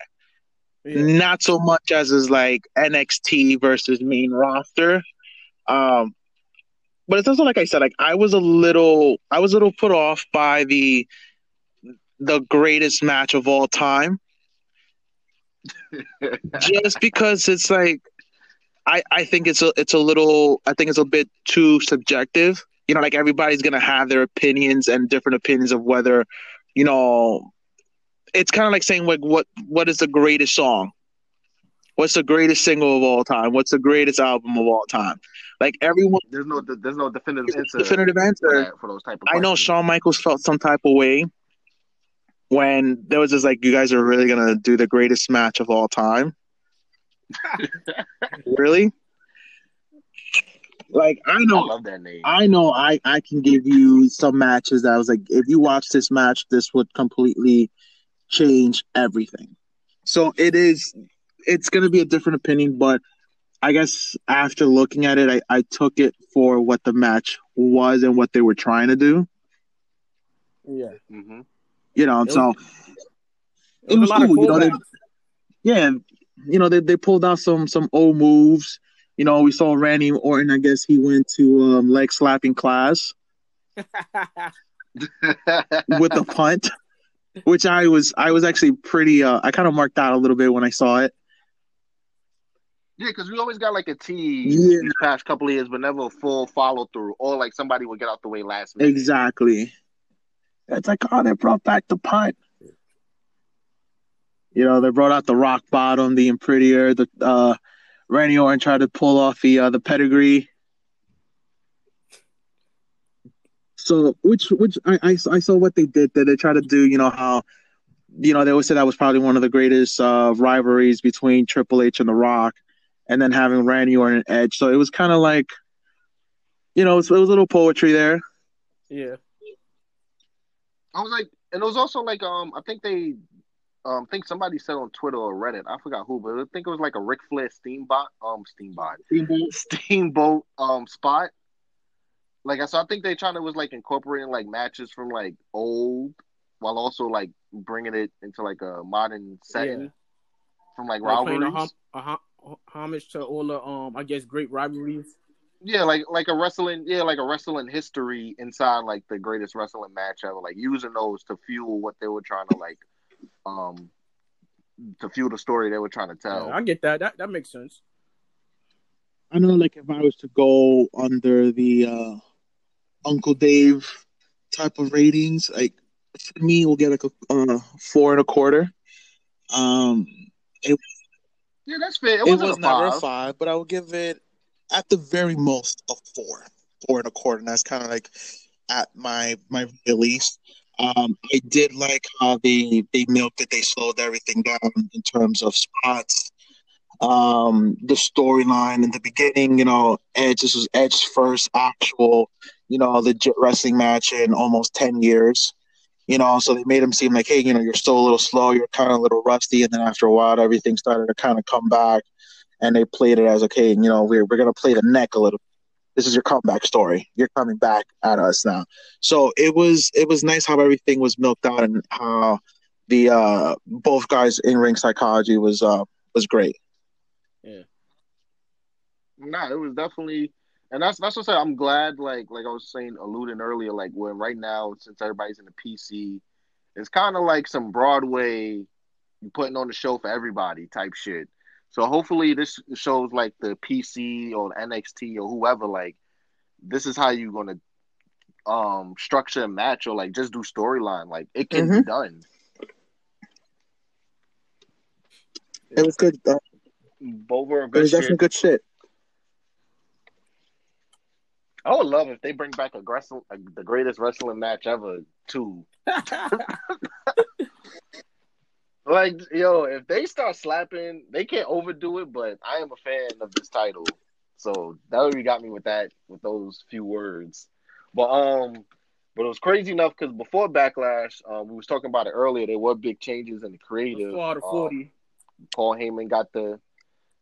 yeah. Not so much as is like NXT versus main roster. Um, but it's also like I said, like I was a little, I was a little put off by the the greatest match of all time, just because it's like, I I think it's a it's a little, I think it's a bit too subjective. You know, like everybody's gonna have their opinions and different opinions of whether, you know, it's kind of like saying like what what is the greatest song? What's the greatest single of all time? What's the greatest album of all time? Like everyone there's no there's no definitive answer definitive for, answer. for those type of i know questions. shawn michaels felt some type of way when there was just like you guys are really gonna do the greatest match of all time? Really like i I know love that name. I know I, I can give you some matches that I was like, if you watch this match, this would completely change everything. So it is, it's going to be a different opinion, but I guess after looking at it, I, I took it for what the match was and what they were trying to do, yeah. hmm you know, It so was- it was a lot cool, you know, they, yeah, you know, they, they pulled out some, some old moves. You know, we saw Randy Orton, I guess he went to um, leg slapping class. with the punt, which I was I was actually pretty uh, I kind of marked out a little bit when I saw it. Yeah, because we always got like a tease Yeah. these past couple of years, but never a full follow through, or like somebody would get out the way last minute. Exactly. It's like oh they brought back the punt. You know they brought out the rock bottom, the imprettier, the uh, Randy Orton tried to pull off the uh, the pedigree. So which which I, I I saw what they did that they tried to do. You know how. You know, they always said that was probably one of the greatest uh, rivalries between Triple H and The Rock, and then having Randy Orton and Edge. So it was kind of like, you know, it was, it was a little poetry there. yeah. I was like, and it was also like, um, I think they, um, I think somebody said on Twitter or Reddit, I forgot who, but I think it was like a Ric Flair Steamboat, um, Steamboat, Steamboat, um, spot. Like I so I think they trying to was like incorporating like matches from like old, while also like bringing it into like a modern setting Yeah. from like Like playing a rivalries. a hum, homage to all the um I guess great rivalries. Yeah, like like a wrestling, yeah, like a wrestling history inside like the greatest wrestling match ever. Like using those to fuel what they were trying to like, um, to fuel the story they were trying to tell. Yeah, I get that. That that makes sense. I know, like if I was to go under the uh, Uncle Dave type of ratings, like for me, we'll get like a uh, four and a quarter. Um, it, yeah, that's fair. It, it wasn't was a never a five. five, but I would give it at the very most a four, four and a quarter, and that's kind of like at my my release. Um, I did like how they they milked it. They slowed everything down in terms of spots. Um, the storyline in the beginning, you know, Edge. This was Edge's first actual, you know, legit wrestling match in almost ten years. You know, so they made him seem like, hey, you know, you're still a little slow, you're kind of a little rusty, and then after a while, everything started to kind of come back, and they played it as, okay, you know, we're we're gonna play the neck a little. This is your comeback story. You're coming back at us now. So it was it was nice how everything was milked out and how the uh both guys in ring psychology was uh was great. Yeah. Nah, it was definitely, and that's that's what I said. I'm glad, like like I was saying, alluding earlier, like when right now since everybody's in the PC, it's kind of like some Broadway, you putting on the show for everybody type shit. So hopefully this shows like the PC or NXT or whoever, like this is how you're gonna um structure a match or like just do storyline. Like it can be done. It was good. Uh, Both were it good was shit. definitely good shit. I would love if they bring back a wrestle, the greatest wrestling match ever too. Like yo, if they start slapping, they can't overdo it. But I am a fan of this title, so that already got me with that with those few words. But um, but it was crazy enough because before Backlash, um, we was talking about it earlier. There were big changes in the creative. Four out of Um, forty. Paul Heyman got the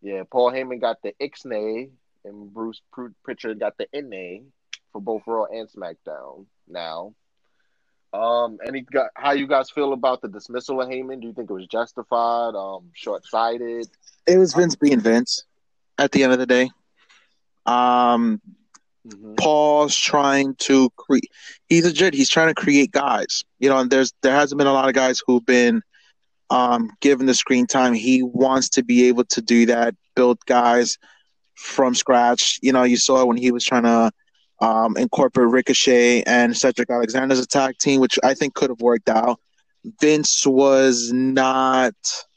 yeah, Paul Heyman got the Ixnay and Bruce Pr- Pritchard got the NA for both Raw and SmackDown now. Um, any gu- how you guys feel about the dismissal of Heyman? Do you think it was justified? Um, short sighted? It was Vince being Vince at the end of the day. Um, Mm-hmm. Paul's trying to create. He's a jet. He's trying to create guys. You know, and there's there hasn't been a lot of guys who've been um, given the screen time. He wants to be able to do that, build guys from scratch. You know, you saw when he was trying to um, incorporate Ricochet and Cedric Alexander's attack team, which I think could have worked out. Vince was not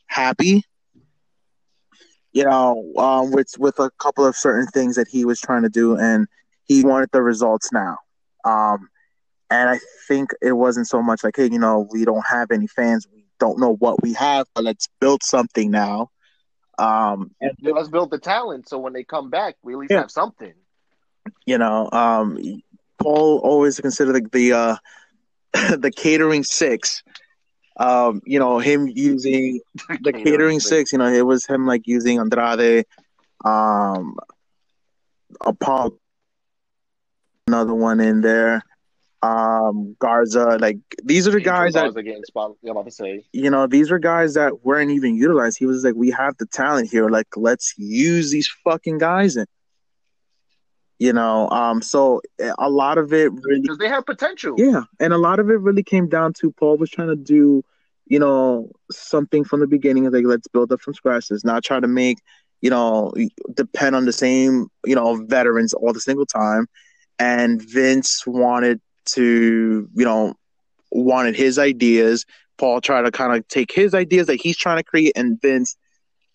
happy you know, um, with with a couple of certain things that he was trying to do, and he wanted the results now. Um, and I think it wasn't so much like, hey, you know, we don't have any fans, we don't know what we have, but let's build something now. Um, and let's build the talent so when they come back, we at least Yeah. have something. You know, um, Paul always considered the the, uh, the catering six. Um, you know, him using the catering six, you know, it was him like using Andrade, um, Apollo, another one in there, um, Garza. Like these are the guys that are getting spot. I'm about to say. you know, these are guys that weren't even utilized. He was like, we have the talent here. Like, let's use these fucking guys in. You know, um, so a lot of it really Because they have potential. yeah, and a lot of it really came down to Paul was trying to do, you know, something from the beginning. Like, let's build up from scratch. Let's not try to make, you know, depend on the same, you know, veterans all the single time. And Vince wanted to, you know, wanted his ideas. Paul tried to kind of take his ideas that he's trying to create and Vince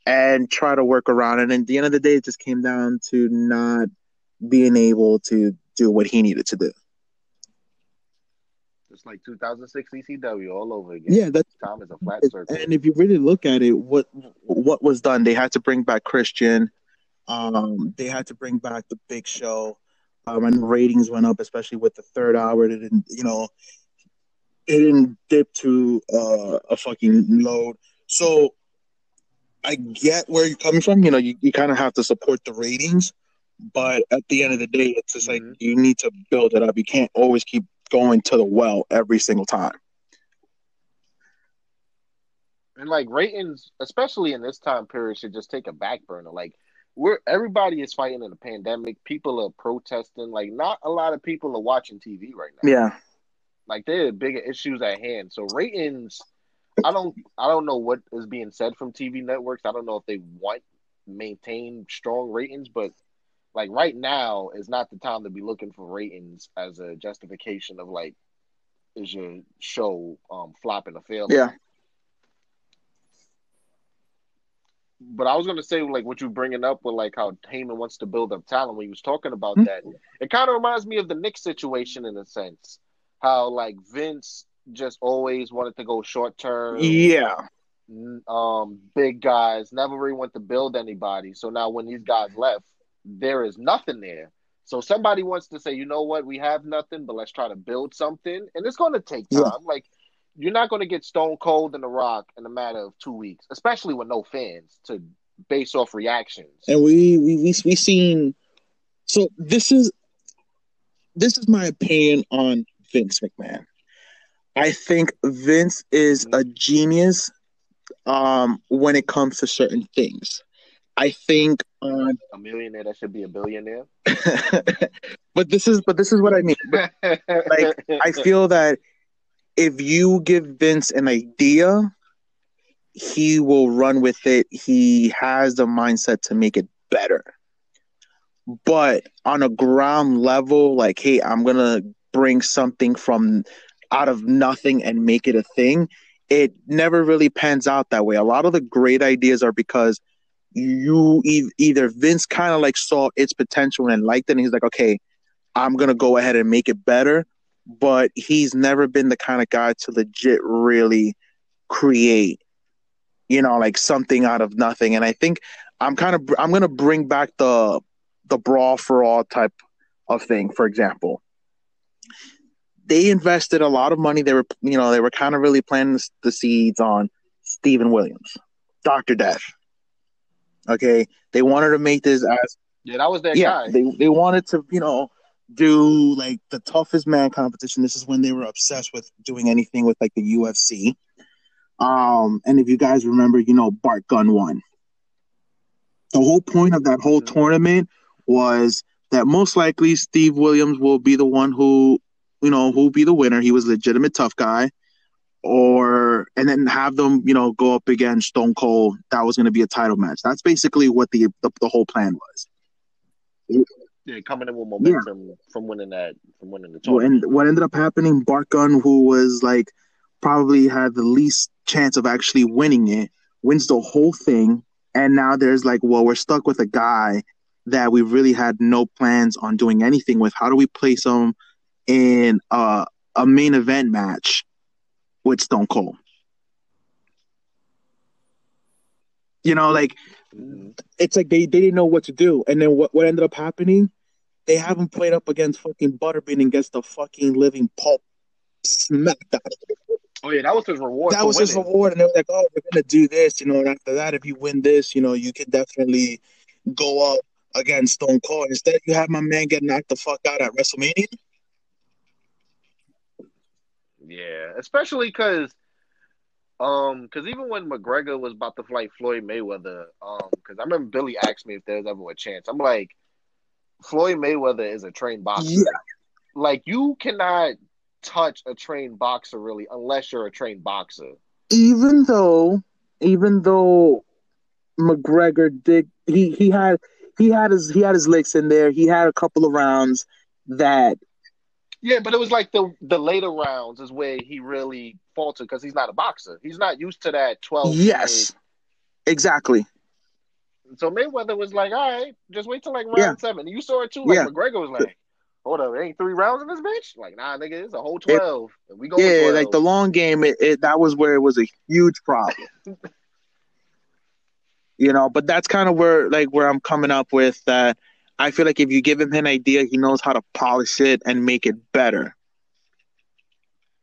and try to work around it. And at the end of the day, it just came down to not being able to do what he needed to do. It's like 2006 ECW all over again. Yeah, that's Time is a flat circle. and if you really look at it, what what was done? They had to bring back Christian. Um, they had to bring back the Big Show, um, and ratings went up, especially with the third hour. It didn't, you know, it didn't dip to uh, a fucking load. So I get where you're coming from. You know, you, you kind of have to support the ratings, but at the end of the day, it's just like Mhm. you need to build it up. You can't always keep going to the well every single time. And like ratings, especially in this time period, should just take a back burner. Like we're everybody is fighting in a pandemic. People are protesting. Like not a lot of people are watching TV right now. Yeah. Like there are bigger issues at hand. So ratings, I don't I don't know what is being said from TV networks. I don't know if they want maintain strong ratings, but like right now is not the time to be looking for ratings as a justification of like is your show um flopping or failing. Yeah. But I was gonna say like what you bringing up with like how Heyman wants to build up talent when he was talking about Mhm. that. It kind of reminds me of the Knicks situation in a sense. How like Vince just always wanted to go short term. Yeah. um big guys, never really went to build anybody. So now when these guys left, there is nothing there. So somebody wants to say, you know what, we have nothing, but let's try to build something. And it's gonna take time. Yeah. Like you're not gonna get Stone Cold and The Rock in a matter of two weeks, especially with no fans to base off reactions. and we we we we seen. So this is this is my opinion on Vince McMahon. I think Vince is a genius um, when it comes to certain things. I think on, A millionaire that should be a billionaire. but this is but this is what I mean. Like, I feel that if you give Vince an idea, he will run with it. He has the mindset to make it better. But on a ground level, like, hey, I'm gonna bring something from out of nothing and make it a thing. It never really pans out that way. A lot of the great ideas are because you e- either Vince kind of like saw its potential and liked it, and he's like, okay, I'm gonna go ahead and make it better but he's never been the kind of guy to legit really create you know like something out of nothing. And i think i'm kind of i'm to bring back the the brawl for all type of thing. For example they invested a lot of money. They were you know they were kind of really planting the seeds on Steven Williams Dr. Death okay they wanted to make this as yeah, that was that yeah, guy. they they wanted to, you know, do like the toughest man competition. This is when they were obsessed with doing anything with like the UFC. Um, and if you guys remember, you know, Bart Gunn won. The whole point of that whole tournament was that most likely Steve Williams will be the one who, you know, who'll be the winner. He was a legitimate tough guy. Or and then have them, you know, go up against Stone Cold. That was going to be a title match. That's basically what the the, the whole plan was. Yeah, coming in with momentum from winning that from winning the tournament. and what ended up happening, Bart Gunn, who was like probably had the least chance of actually winning it, wins the whole thing. And now there's like, well, we're stuck with a guy that we really had no plans on doing anything with. How do we place him in uh, a main event match with Stone Cold? You know, like it's like they, they didn't know what to do. And then what, what ended up happening? They haven't played up against fucking Butterbean and gets the fucking living pulp smacked out of. Oh yeah, that was his reward. That was his reward. And they were like, oh, we're going to do this. You know, and after that, if you win this, you know, you can definitely go up against Stone Cold. Instead, you have my man get knocked the fuck out at WrestleMania. Yeah, especially because, um, because even when McGregor was about to fight Floyd Mayweather, um, because I remember Billy asked me if there was ever a chance. I'm like, Floyd Mayweather is a trained boxer. Yeah. Like you cannot touch a trained boxer really unless you're a trained boxer. Even though, even though McGregor did, he, he had. He had his he had his licks in there. He had a couple of rounds that Yeah, but it was like the the later rounds is where he really faltered because he's not a boxer. He's not used to that twelve. yes, exactly. So Mayweather was like, all right, just wait till like round Yeah. seven. You saw it too. Like Yeah. McGregor was like, hold up, ain't three rounds in this bitch. Like, nah, nigga, it's a whole twelve. and we go. Yeah, like the long game, it, it that was where it was a huge problem. you know, but that's kind of where like where I'm coming up with that. I feel like if you give him an idea, he knows how to polish it and make it better.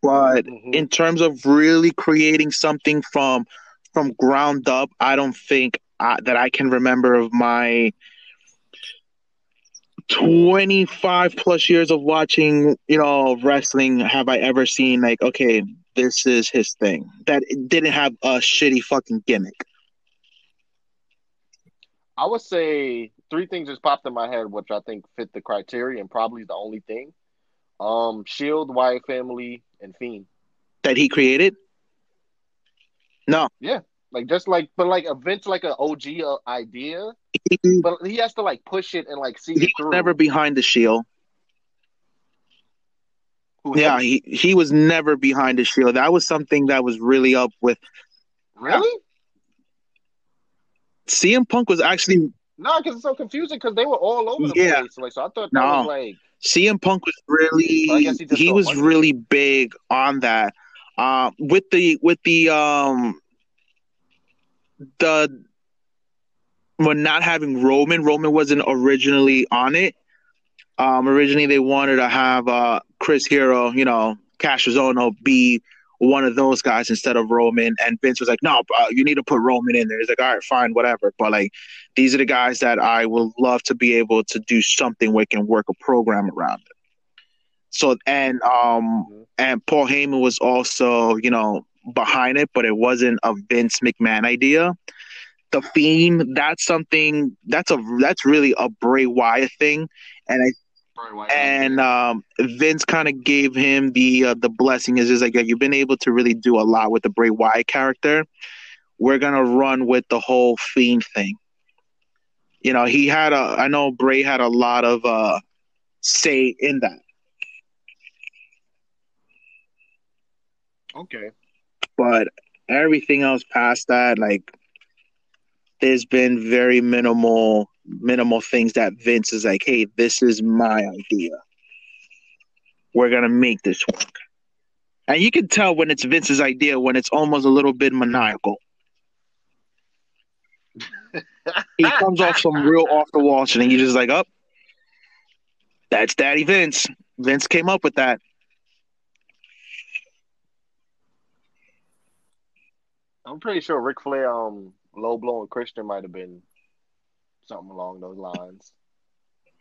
But Mhm. in terms of really creating something from from ground up, I don't think uh, that I can remember of my 25 plus years of watching, you know, wrestling have I ever seen like okay, this is his thing. That didn't have a shitty fucking gimmick. I would say three things just popped in my head, which I think fit the criteria and probably the only thing. Um, Shield, Wyatt family, and Fiend. That he created. No, Yeah, Like just like, but like Vince, like an OG uh, idea, he, but he has to like push it and like see he through. never behind the shield. Who Yeah, he he was never behind the shield. That was something that was really up with really? CM Punk was actually No, because it's so confusing because they were all over the Yeah. place. Like, so I thought that No. was like, CM Punk was really he he was really big on that. Uh, with the with the um the when not having Roman, Roman wasn't originally on it. Um, originally they wanted to have uh Chris Hero, you know, Kassius Ohno be one of those guys instead of Roman, and Vince was like, "No, bro, you need to put Roman in there." He's like, "All right, fine, whatever." But like, these are the guys that I would love to be able to do something where with and work a program around it. So and um and Paul Heyman was also you know behind it, but it wasn't a Vince McMahon idea. The Fiend, that's something that's a that's really a Bray Wyatt thing, and I and um, Vince kind of gave him the uh, the blessing. Is just like you've been able to really do a lot with the Bray Wyatt character. We're gonna run with the whole Fiend thing. You know, he had a. I know Bray had a lot of uh, say in that, okay. but everything else past that, like, there's been very minimal minimal things that Vince is like, hey, this is my idea. We're gonna make this work. And you can tell when it's Vince's idea when it's almost a little bit maniacal. He comes off some real off the wall shit, and you're just like, up. Oh, that's Daddy Vince. Vince came up with that. I'm pretty sure Ric Flair, um, low blowing Christian might have been something along those lines.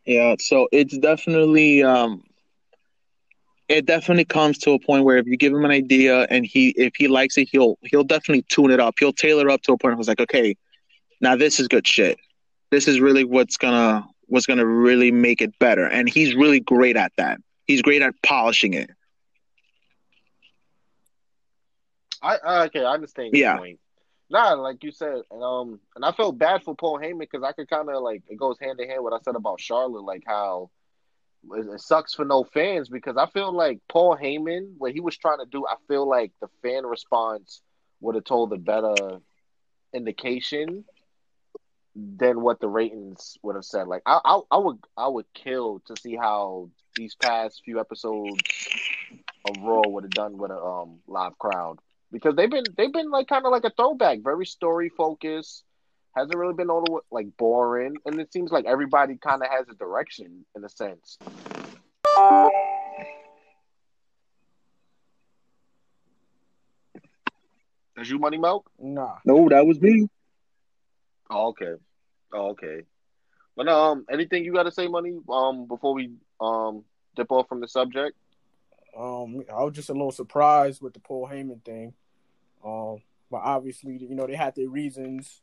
Yeah, so it's definitely um it definitely comes to a point where if you give him an idea and he if he likes it, he'll he'll definitely tune it up. He'll tailor up to a point where it's like, okay, now this is good shit. This is really what's gonna what's gonna really make it better. And he's really great at that. He's great at polishing it. I okay, I understand your Yeah. point. Nah, like you said, and um, and I felt bad for Paul Heyman because I could kind of like it goes hand in hand what I said about Charlotte, like how it, sucks for no fans because I feel like Paul Heyman, what he was trying to do, I feel like the fan response would have told a better indication than what the ratings would have said. Like I, I, I would, I would kill to see how these past few episodes of Raw would have done with a um live crowd because they've been they've been like kind of like a throwback, very story focused. Hasn't really been all the way, like boring, and it seems like everybody kind of has a direction in a sense. Is you money milk? Nah. No, that was me. Oh, okay. Oh, okay. But um, anything you got to say, money? Um, before we um dip off from the subject. Um, I was just a little surprised with the Paul Heyman thing. Um, but obviously, you know, they had their reasons.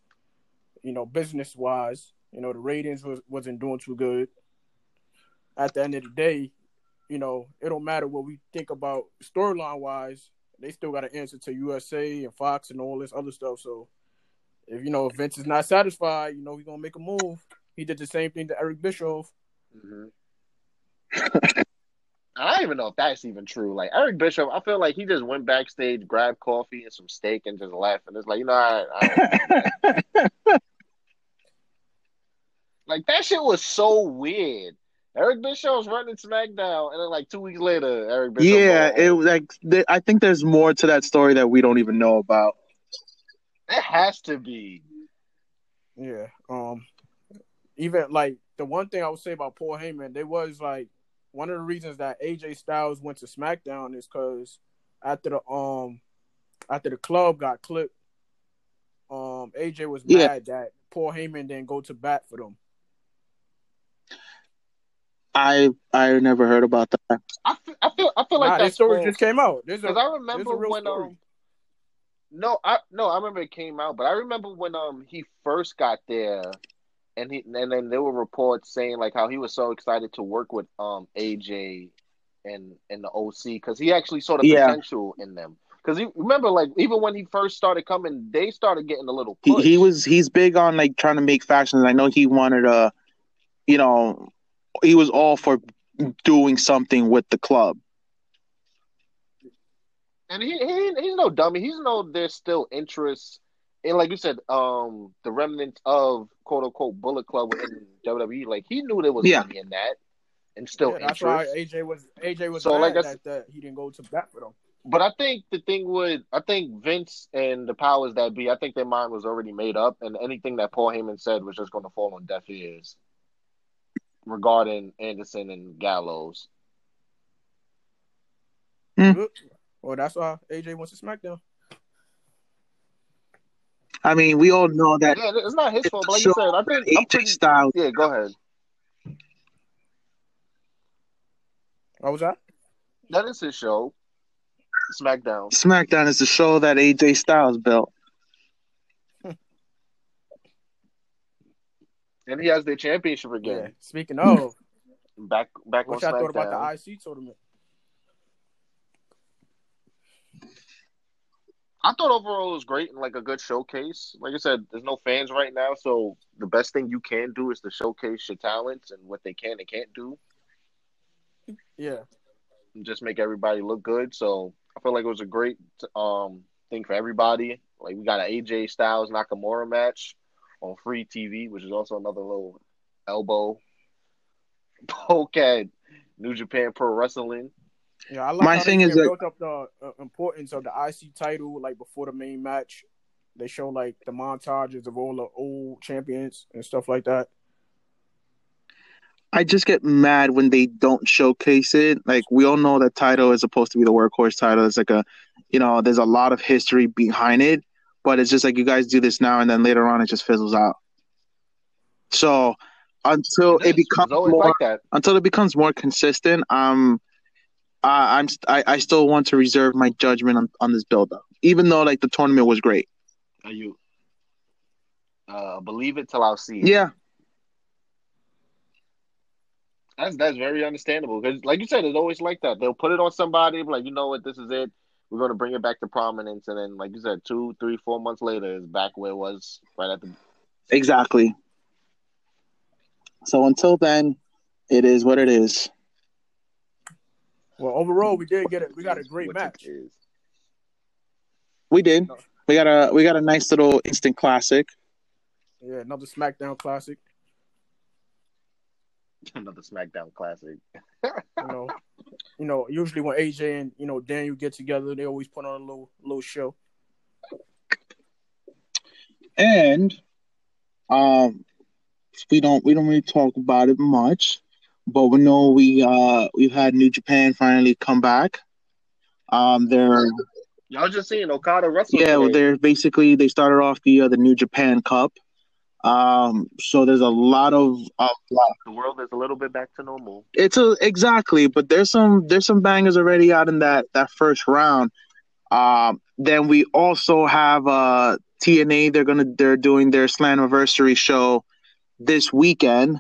You know, business wise, you know, the ratings was wasn't doing too good. At the end of the day, you know, it don't matter what we think about storyline wise. They still got to answer to USA and Fox and all this other stuff. So, if you know if Vince is not satisfied, you know he's gonna make a move. He did the same thing to Eric Bischoff. Mm-hmm. I don't even know if that's even true. Like Eric Bischoff, I feel like he just went backstage, grabbed coffee and some steak, and just left. And it's like, you know, I, I like that shit was so weird. Eric Bischoff's running SmackDown, and then like two weeks later, Eric Bischoff. yeah, go it was like th- I think there's more to that story that we don't even know about. it has to be. Yeah. Um even like the one thing I would say about Paul Heyman, they was like one of the reasons that AJ Styles went to SmackDown is because after the um after the club got clipped, um AJ was Yeah. mad that Paul Heyman didn't go to bat for them. I I never heard about that. I feel, I feel, I feel like that this story false. just came out. Because I remember a real when story. um no I no I remember it came out, but I remember when um he first got there, and he and then there were reports saying like how he was so excited to work with um AJ and and the OC because he actually saw the Yeah. potential in them. Because remember like even when he first started coming, they started getting a little He, push. he was he's big on like trying to make factions. I know he wanted to, you know, he was all for doing something with the club. And he, he he's no dummy. He's no there's still interest in like you said, um the remnants of quote unquote Bullet Club within WWE. Like he knew there was Yeah. money in that and still Yeah, that's why. AJ was AJ was So, mad like I that, that he didn't go to bat for them. But I think the thing would I think Vince and the powers that be, I think their mind was already made up and anything that Paul Heyman said was just gonna fall on deaf ears regarding Anderson and Gallows. Good. Well, that's why AJ wants to SmackDown. I mean, we all know that Yeah, it's not his fault, but like you said, I think I'm AJ pretty Styles. Yeah, go ahead. What was that? That is his show. SmackDown. SmackDown is the show that AJ Styles built. And he has the championship Yeah. again. Speaking of, Back back what on y'all SmackDown. thought about the IC tournament? I thought overall it was great and like a good showcase. Like I said, there's no fans right now, so the best thing you can do is to showcase your talents and what they can and can't do, Yeah. and just make everybody look good. So I feel like it was a great um thing for everybody. Like we got an AJ Styles Nakamura match on free TV, which is also another little elbow poke at New Japan Pro Wrestling. Yeah, I like My how thing they is that- built up the uh, importance of the IC title like before the main match. They show like the montages of all the old champions and stuff like that. I just get mad when they don't showcase it. Like we all know that title is supposed to be the workhorse title. It's like a, you know, there's a lot of history behind it, but it's just like you guys do this now and then later on it just fizzles out. So until it, is. becomes more, like that. until it becomes more consistent, um, I, I'm I, I still want to reserve my judgment on, on this build up, even though like the tournament was great. Are you uh believe it till I see it? Yeah, That's that's very understandable because, like you said, it's always like that. They'll put it on somebody, like you know what, this is it. We're going to bring it back to prominence, and then, like you said, two, three, four months later, it's back where it was right at the. exactly. So until then, it is what it is. Well, overall, we did get it. We got a great match. We did. We got a we got a nice little instant classic. Yeah, another SmackDown classic. Another SmackDown classic. You know, you know. Usually when AJ and you know Daniel get together, they always put on a little little show. And um we don't we don't really talk about it much, but we know we uh we've had New Japan finally come back. Um they're Y'all just seeing Okada wrestle. yeah, today. they're basically they started off the uh, the New Japan Cup. Um so there's a lot of uh, the world is a little bit back to normal. it's a exactly, but there's some there's some bangers already out in that that first round. Um, then we also have uh TNA. They're gonna they're doing their Slammiversary show this weekend,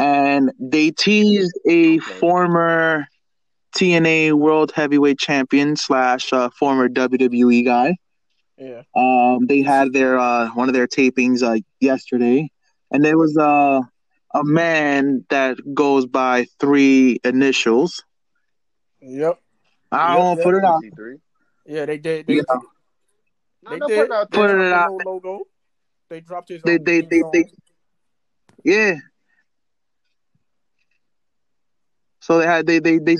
and they teased a former TNA World Heavyweight Champion slash uh, former WWE guy. Yeah, Um, they had their uh, one of their tapings uh, yesterday, and there was uh, a man that goes by three initials. yep, I Yeah, won't yeah. put it out. Yeah. They did. They, Yeah. No, they did. putting out They Put it out. logo. They dropped his. They they theme they, they yeah. So they had they they they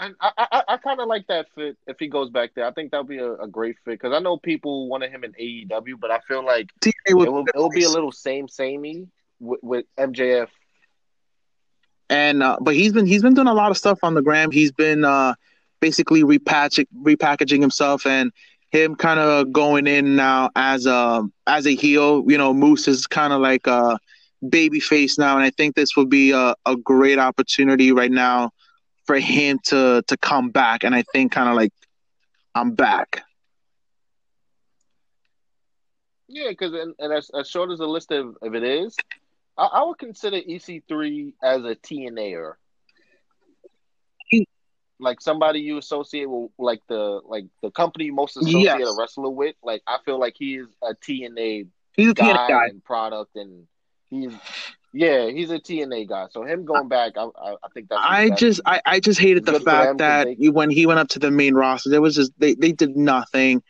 And I, I, I kind of like that fit if he goes back there. I think that'll be a, a great fit because I know people wanted him in AEW, but I feel like TNA it will, it will be a little same samey with, with MJF. and uh, but he's been he's been doing a lot of stuff on the gram. He's been uh, basically repackaging repackaging himself and him kind of going in now as a as a heel. You know, Moose is kind of like uh, babyface now, and I think this would be a, a great opportunity right now for him to to come back. And I think kind of like I'm back. Yeah, because and, and as, as short as the list of, of it is, I, I would consider EC3 as a TNAer. Like somebody you associate with, like the like the company you most associate Yes. a wrestler with. Like I feel like he is a TNA He's a guy, TNA guy. and product, and he's yeah, he's a TNA guy. So him going back, I I, I think that's I that's- just I, I just hated the Good for them, fact that they- when he went up to the main roster, there was just they, they did nothing.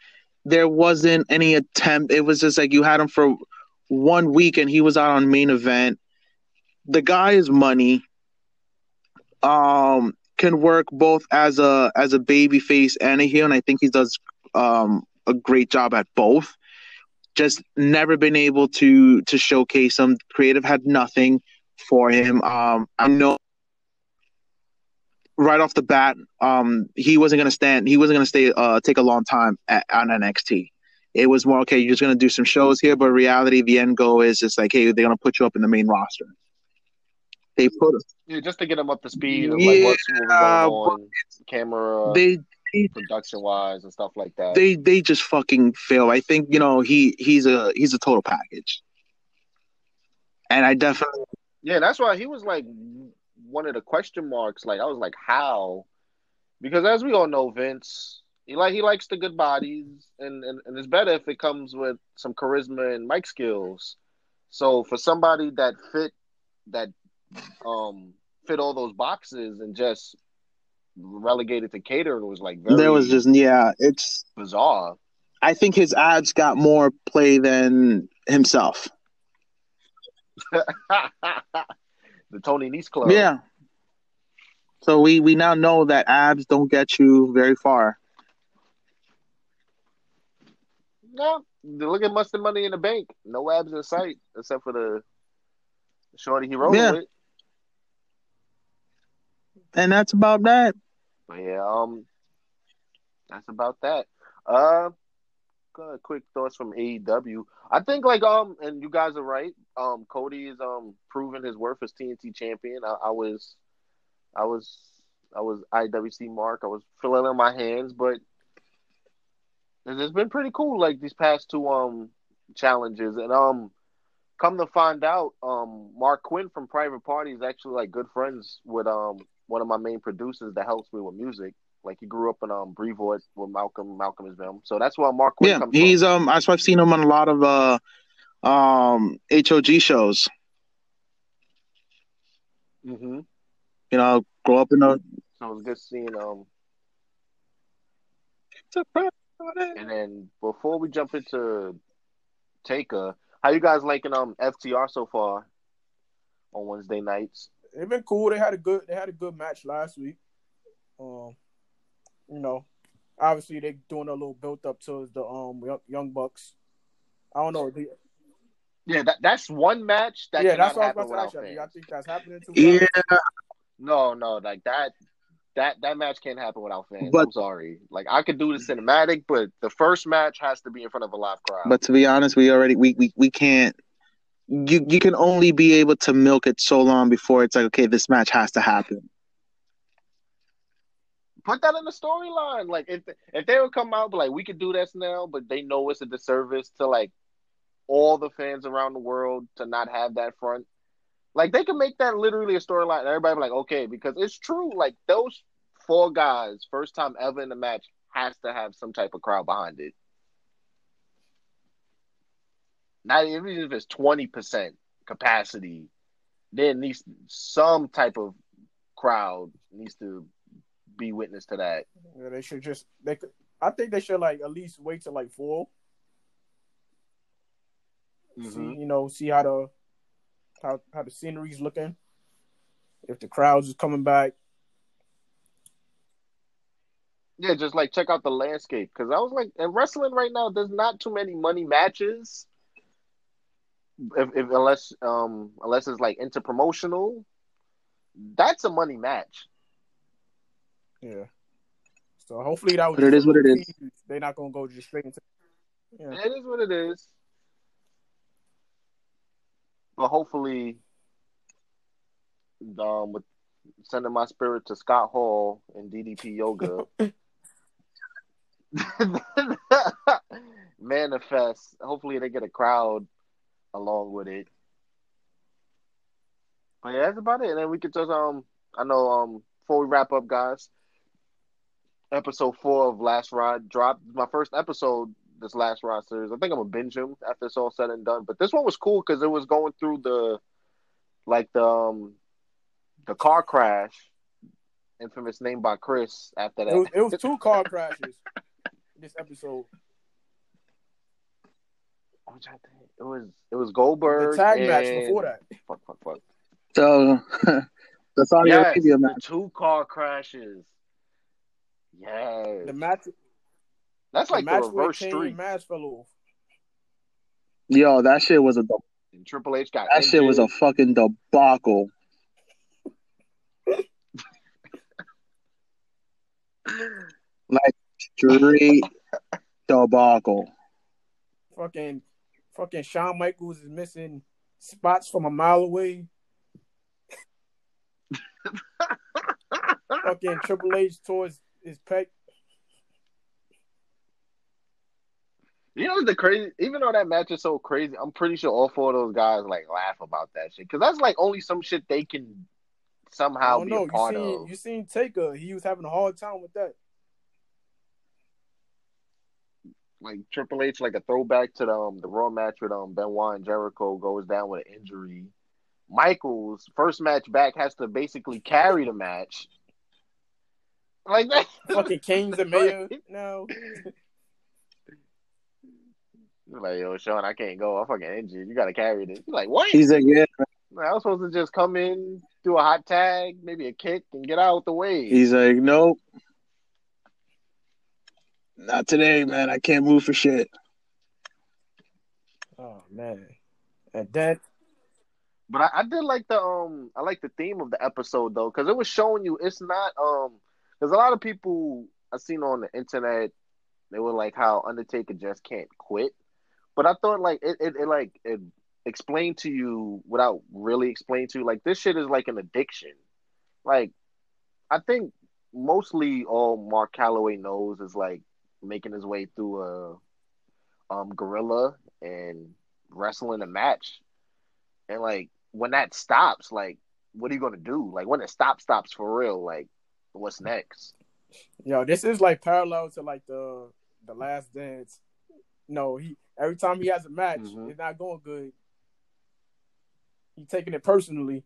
There wasn't any attempt. It was just like you had him for one week and he was out on main event. The guy is money. Um can work both as a as a baby face and a heel, and I think he does um a great job at both. Just never been able to to showcase him. Creative had nothing for him. Um I know right off the bat, um, he wasn't gonna stand. He wasn't gonna stay. Uh, take a long time at, on NXT. It was more okay. You're just gonna do some shows here, but reality, the end goal is just like, hey, they're gonna put you up in the main roster. They put yeah, just to get him up to speed Yeah, like what's what was on, camera, they production wise, and stuff like that. they they just fucking fail. I think you know he he's a he's a total package, and I definitely Yeah, that's why he was like one of the question marks. Like I was like, how? Because as we all know, Vince, he like he likes the good bodies, and, and and it's better if it comes with some charisma and mic skills. So for somebody that fit that um fit all those boxes and just relegated to catering was like very there was just yeah. It's bizarre. I think his ads got more play than himself. the Tony Nese Club. Yeah. So we we now know that abs don't get you very far. No, look at Mustard Money in the Bank. No abs in sight except for the shorty he rode Yeah. with. And that's about that. But yeah, um, that's about that. Uh, quick thoughts from AEW. I think like um, and you guys are right. Um, Cody is um proving his worth as TNT champion. I, I was, I was, I was IWC Mark. I was filling in my hands, but it's been pretty cool. Like these past two um challenges, and um, come to find out, um, Marq Quen from Private Party is actually like good friends with um one of my main producers that helps me with music. Like he grew up in um Brevoort with Malcolm. Malcolm is them. So that's why Marq Quen Yeah, he's from. um. I've seen him on a lot of uh, um, HOG shows. hmm You know, grow up in a. So it was good seeing um. And then before we jump into Taker, how you guys liking um FTR so far on Wednesday nights? They've been cool. They had a good they had a good match last week. Um, you know, obviously they're doing a little built up to the um Young, young Bucks. I don't know. They, Yeah, that that's one match that yeah, that's what I happen was about to ask you. I think that's happening too. Yeah, No, no, like that. That that match can't happen without fans. But- I'm sorry. Like I could do the cinematic, but the first match has to be in front of a live crowd. but to be honest, we already we we, we can't. You you can only be able to milk it so long before it's like okay, this match has to happen. put that in the storyline. Like if if they would come out, but like we could do this now, but they know it's a disservice to like all the fans around the world to not have that front. Like they can make that literally a storyline, and everybody be like, okay, because it's true. Like those four guys, first time ever in the match, has to have some type of crowd behind it. Not even if it's twenty percent capacity, there needs some type of crowd needs to be witness to that. Yeah, they should just they could. I think they should like at least wait till like 4 Mm-hmm. See, you know, see how the how how the scenery's looking. If the crowds is coming back, Yeah, just like check out the landscape because I was like, in wrestling right now, there's not too many money matches. If, if unless um unless it's like interpromotional, that's a money match. yeah. So hopefully that was. But it is what it is. They're not gonna go just straight into. Yeah. It is what it is. but hopefully, um, with sending my spirit to Scott Hall and DDP Yoga. manifest. Hopefully, they get a crowd along with it. But yeah, that's about it. And then we could just um, I know um, before we wrap up, guys, episode four of Last Ride dropped. My first episode this Last Ride series. I think I'm gonna binge them after it's all said and done. But this one was cool because it was going through the like the um, the car crash, infamous name by Chris. After that, It was, it was two car crashes this episode. Which I think it was it was Goldberg. The tag match before that. Fuck, fuck, fuck. So the Saudi Yes, Arabia the two car crashes. Yes, The match, that's like the the, match where reverse Kane streak. and fell off. Yo, that shit was a de- And Triple H got that shit was a fucking debacle. Like straight debacle. Fucking, fucking Shawn Michaels is missing spots from a mile away. fucking Triple H towards his pec. You know the crazy. Even though that match is so crazy, I'm pretty sure all four of those guys like laugh about that shit because that's like only some shit they can somehow be know. a You part seen, of. you seen Taker? He was having a hard time with that. Like Triple H, like a throwback to the um, the Raw match with um Benoit and Jericho goes down with an injury. Michaels first match back has to basically carry the match. Like that. Fucking King's the mayor. No, Like, yo, Shawn, I can't go. I'm fucking injured. You gotta carry this. You're like, what? He's like, yeah, Like, I was supposed to just come in, do a hot tag, maybe a kick, and get out the way. he's like, nope. Not today, man. I can't move for shit. oh man, and that. But I, I did like the um, I like the theme of the episode though, because it was showing you it's not um, because a lot of people I seen on the internet, they were like how Undertaker just can't quit, but I thought like it, it, it like it explained to you without really explaining to you like this shit is like an addiction, like I think mostly all Mark Calaway knows is like making his way through a um gorilla and wrestling a match. And like when that stops, like what are you gonna do? Like when it stops, stops for real. Like what's next? yo, this is like parallel to like the the Last Dance. No, he every time he has a match, Mhm. it's not going good. He taking it personally.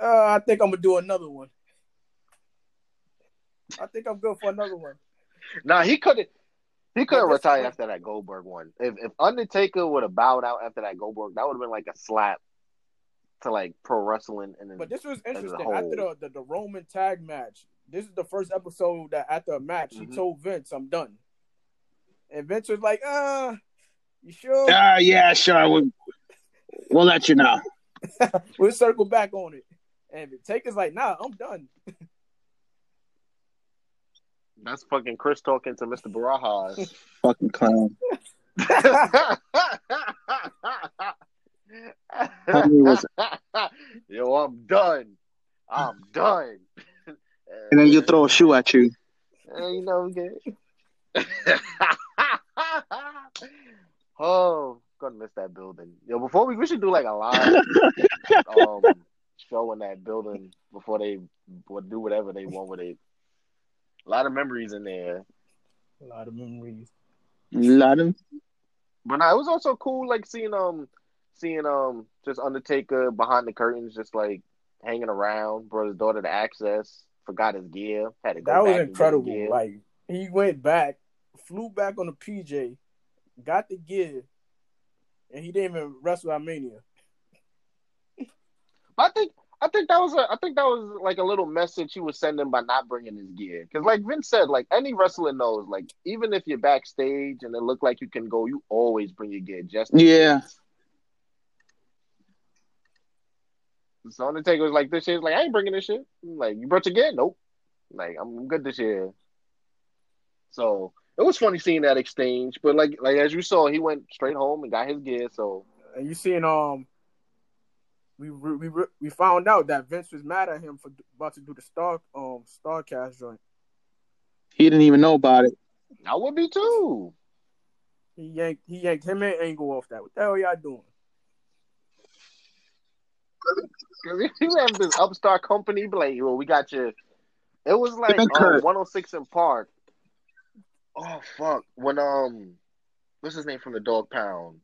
Uh, I think I'm gonna do another one. I think I'm good for another one. Nah, he could have. He could have But this- retired after that Goldberg one. If if Undertaker would have bowed out after that Goldberg, that would have been like a slap to like pro wrestling. And then But this was interesting. whole. After the, the, the Roman tag match, this is the first episode that after a match, he Mhm. told Vince, I'm done. And Vince was like, uh, you sure? Ah, yeah, sure. We'll, we'll let you know. we'll circle back on it. And Taker's like, nah, I'm done. That's fucking Chris talking to Mr. Barajas. Fucking clown. Was- Yo, I'm done. I'm done. And then you throw a shoe at you. Uh, you know, okay. oh, gonna miss that building. Yo, before we we should do like a live um show in that building before they would do whatever they want with it. A lot of memories in there. A lot of memories. A lot of But no, it was also cool like seeing um seeing um just Undertaker behind the curtains just like hanging around, brought his daughter to access, forgot his gear, had to go That was back and incredible. Like he went back, flew back on the PJ, got the gear, and he didn't even wrestle at Mania. I think I think that was a I think that was like a little message he was sending by not bringing his gear. Because like Vince said, like any wrestler knows, like even if you're backstage and it look like you can go, you always bring your gear. Just in Yeah. case. So Undertaker was like, "This shit, like I ain't bringing this shit. Like you brought your gear? Nope. Like I'm good this year." So it was funny seeing that exchange, but like like as you saw, he went straight home and got his gear. So And you seen um we we we found out that Vince was mad at him for about to do the star um Starcast joint. He didn't even know about it. I would be too. He yanked he yanked him and Angle off that. What the hell y'all doing? Because you have this upstart company, be like, well, we got you. It was like um, 106 in Park. Oh fuck! When um, what's his name from the Dog Pound?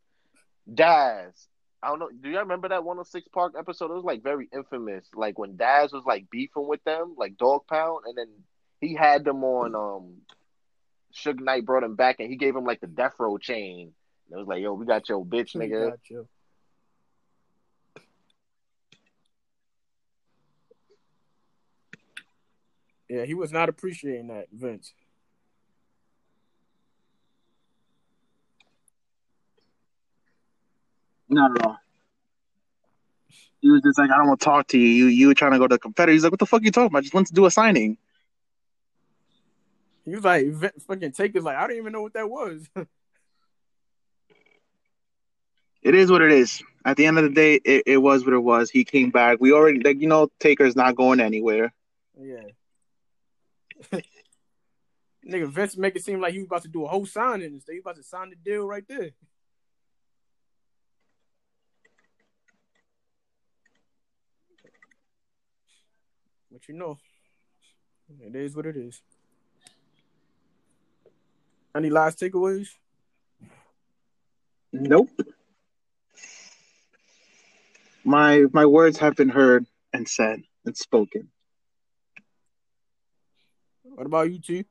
Daz. I don't know. Do you remember that 106 Park episode? It was like very infamous. Like when Daz was like beefing with them, like Dog Pound, and then he had them on. Um, Suge Knight brought him back, and he gave him like the death row chain. And it was like, "Yo, we got your bitch, nigga." Yeah, he was not appreciating that, Vince. Not at all. He was just like, I don't want to talk to you. You you were trying to go to the competitor. He's like, what the fuck are you talking about? I just went to do a signing. He was like, fucking take it. Like, I don't even know what that was. it is what it is. At the end of the day, it, it was what it was. He came back. We already, like, you know, Taker's not going anywhere. Yeah. Nigga, Vince make it seem like he was about to do a whole signing and. He was about to sign the deal right there. But you know, it is what it is. Any last takeaways? Nope. My my words have been heard and said and spoken. What about you, T?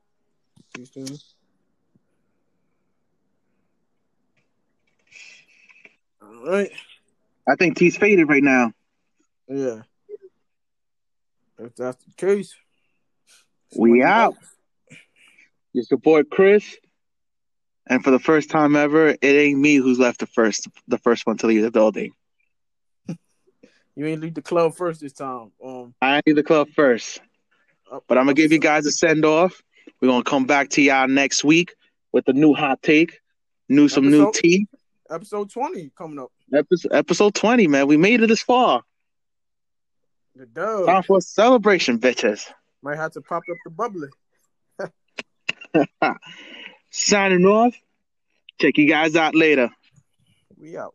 All right. I think T's faded right now. Yeah. If that's the case, we out. You support Chris, and for the first time ever, it ain't me who's left the first, the first one to leave the building. you ain't leave the club first this time. Um, I ain't leave the club first, uh, but I'm gonna give you guys a send off. We're gonna come back to y'all next week with a new hot take, new some episode, new tea. Episode twenty coming up. Episode, episode twenty, man. We made it this far. The dub. Time for a celebration, bitches. Might have to pop up the bubbly. Signing off. Check you guys out later. We out.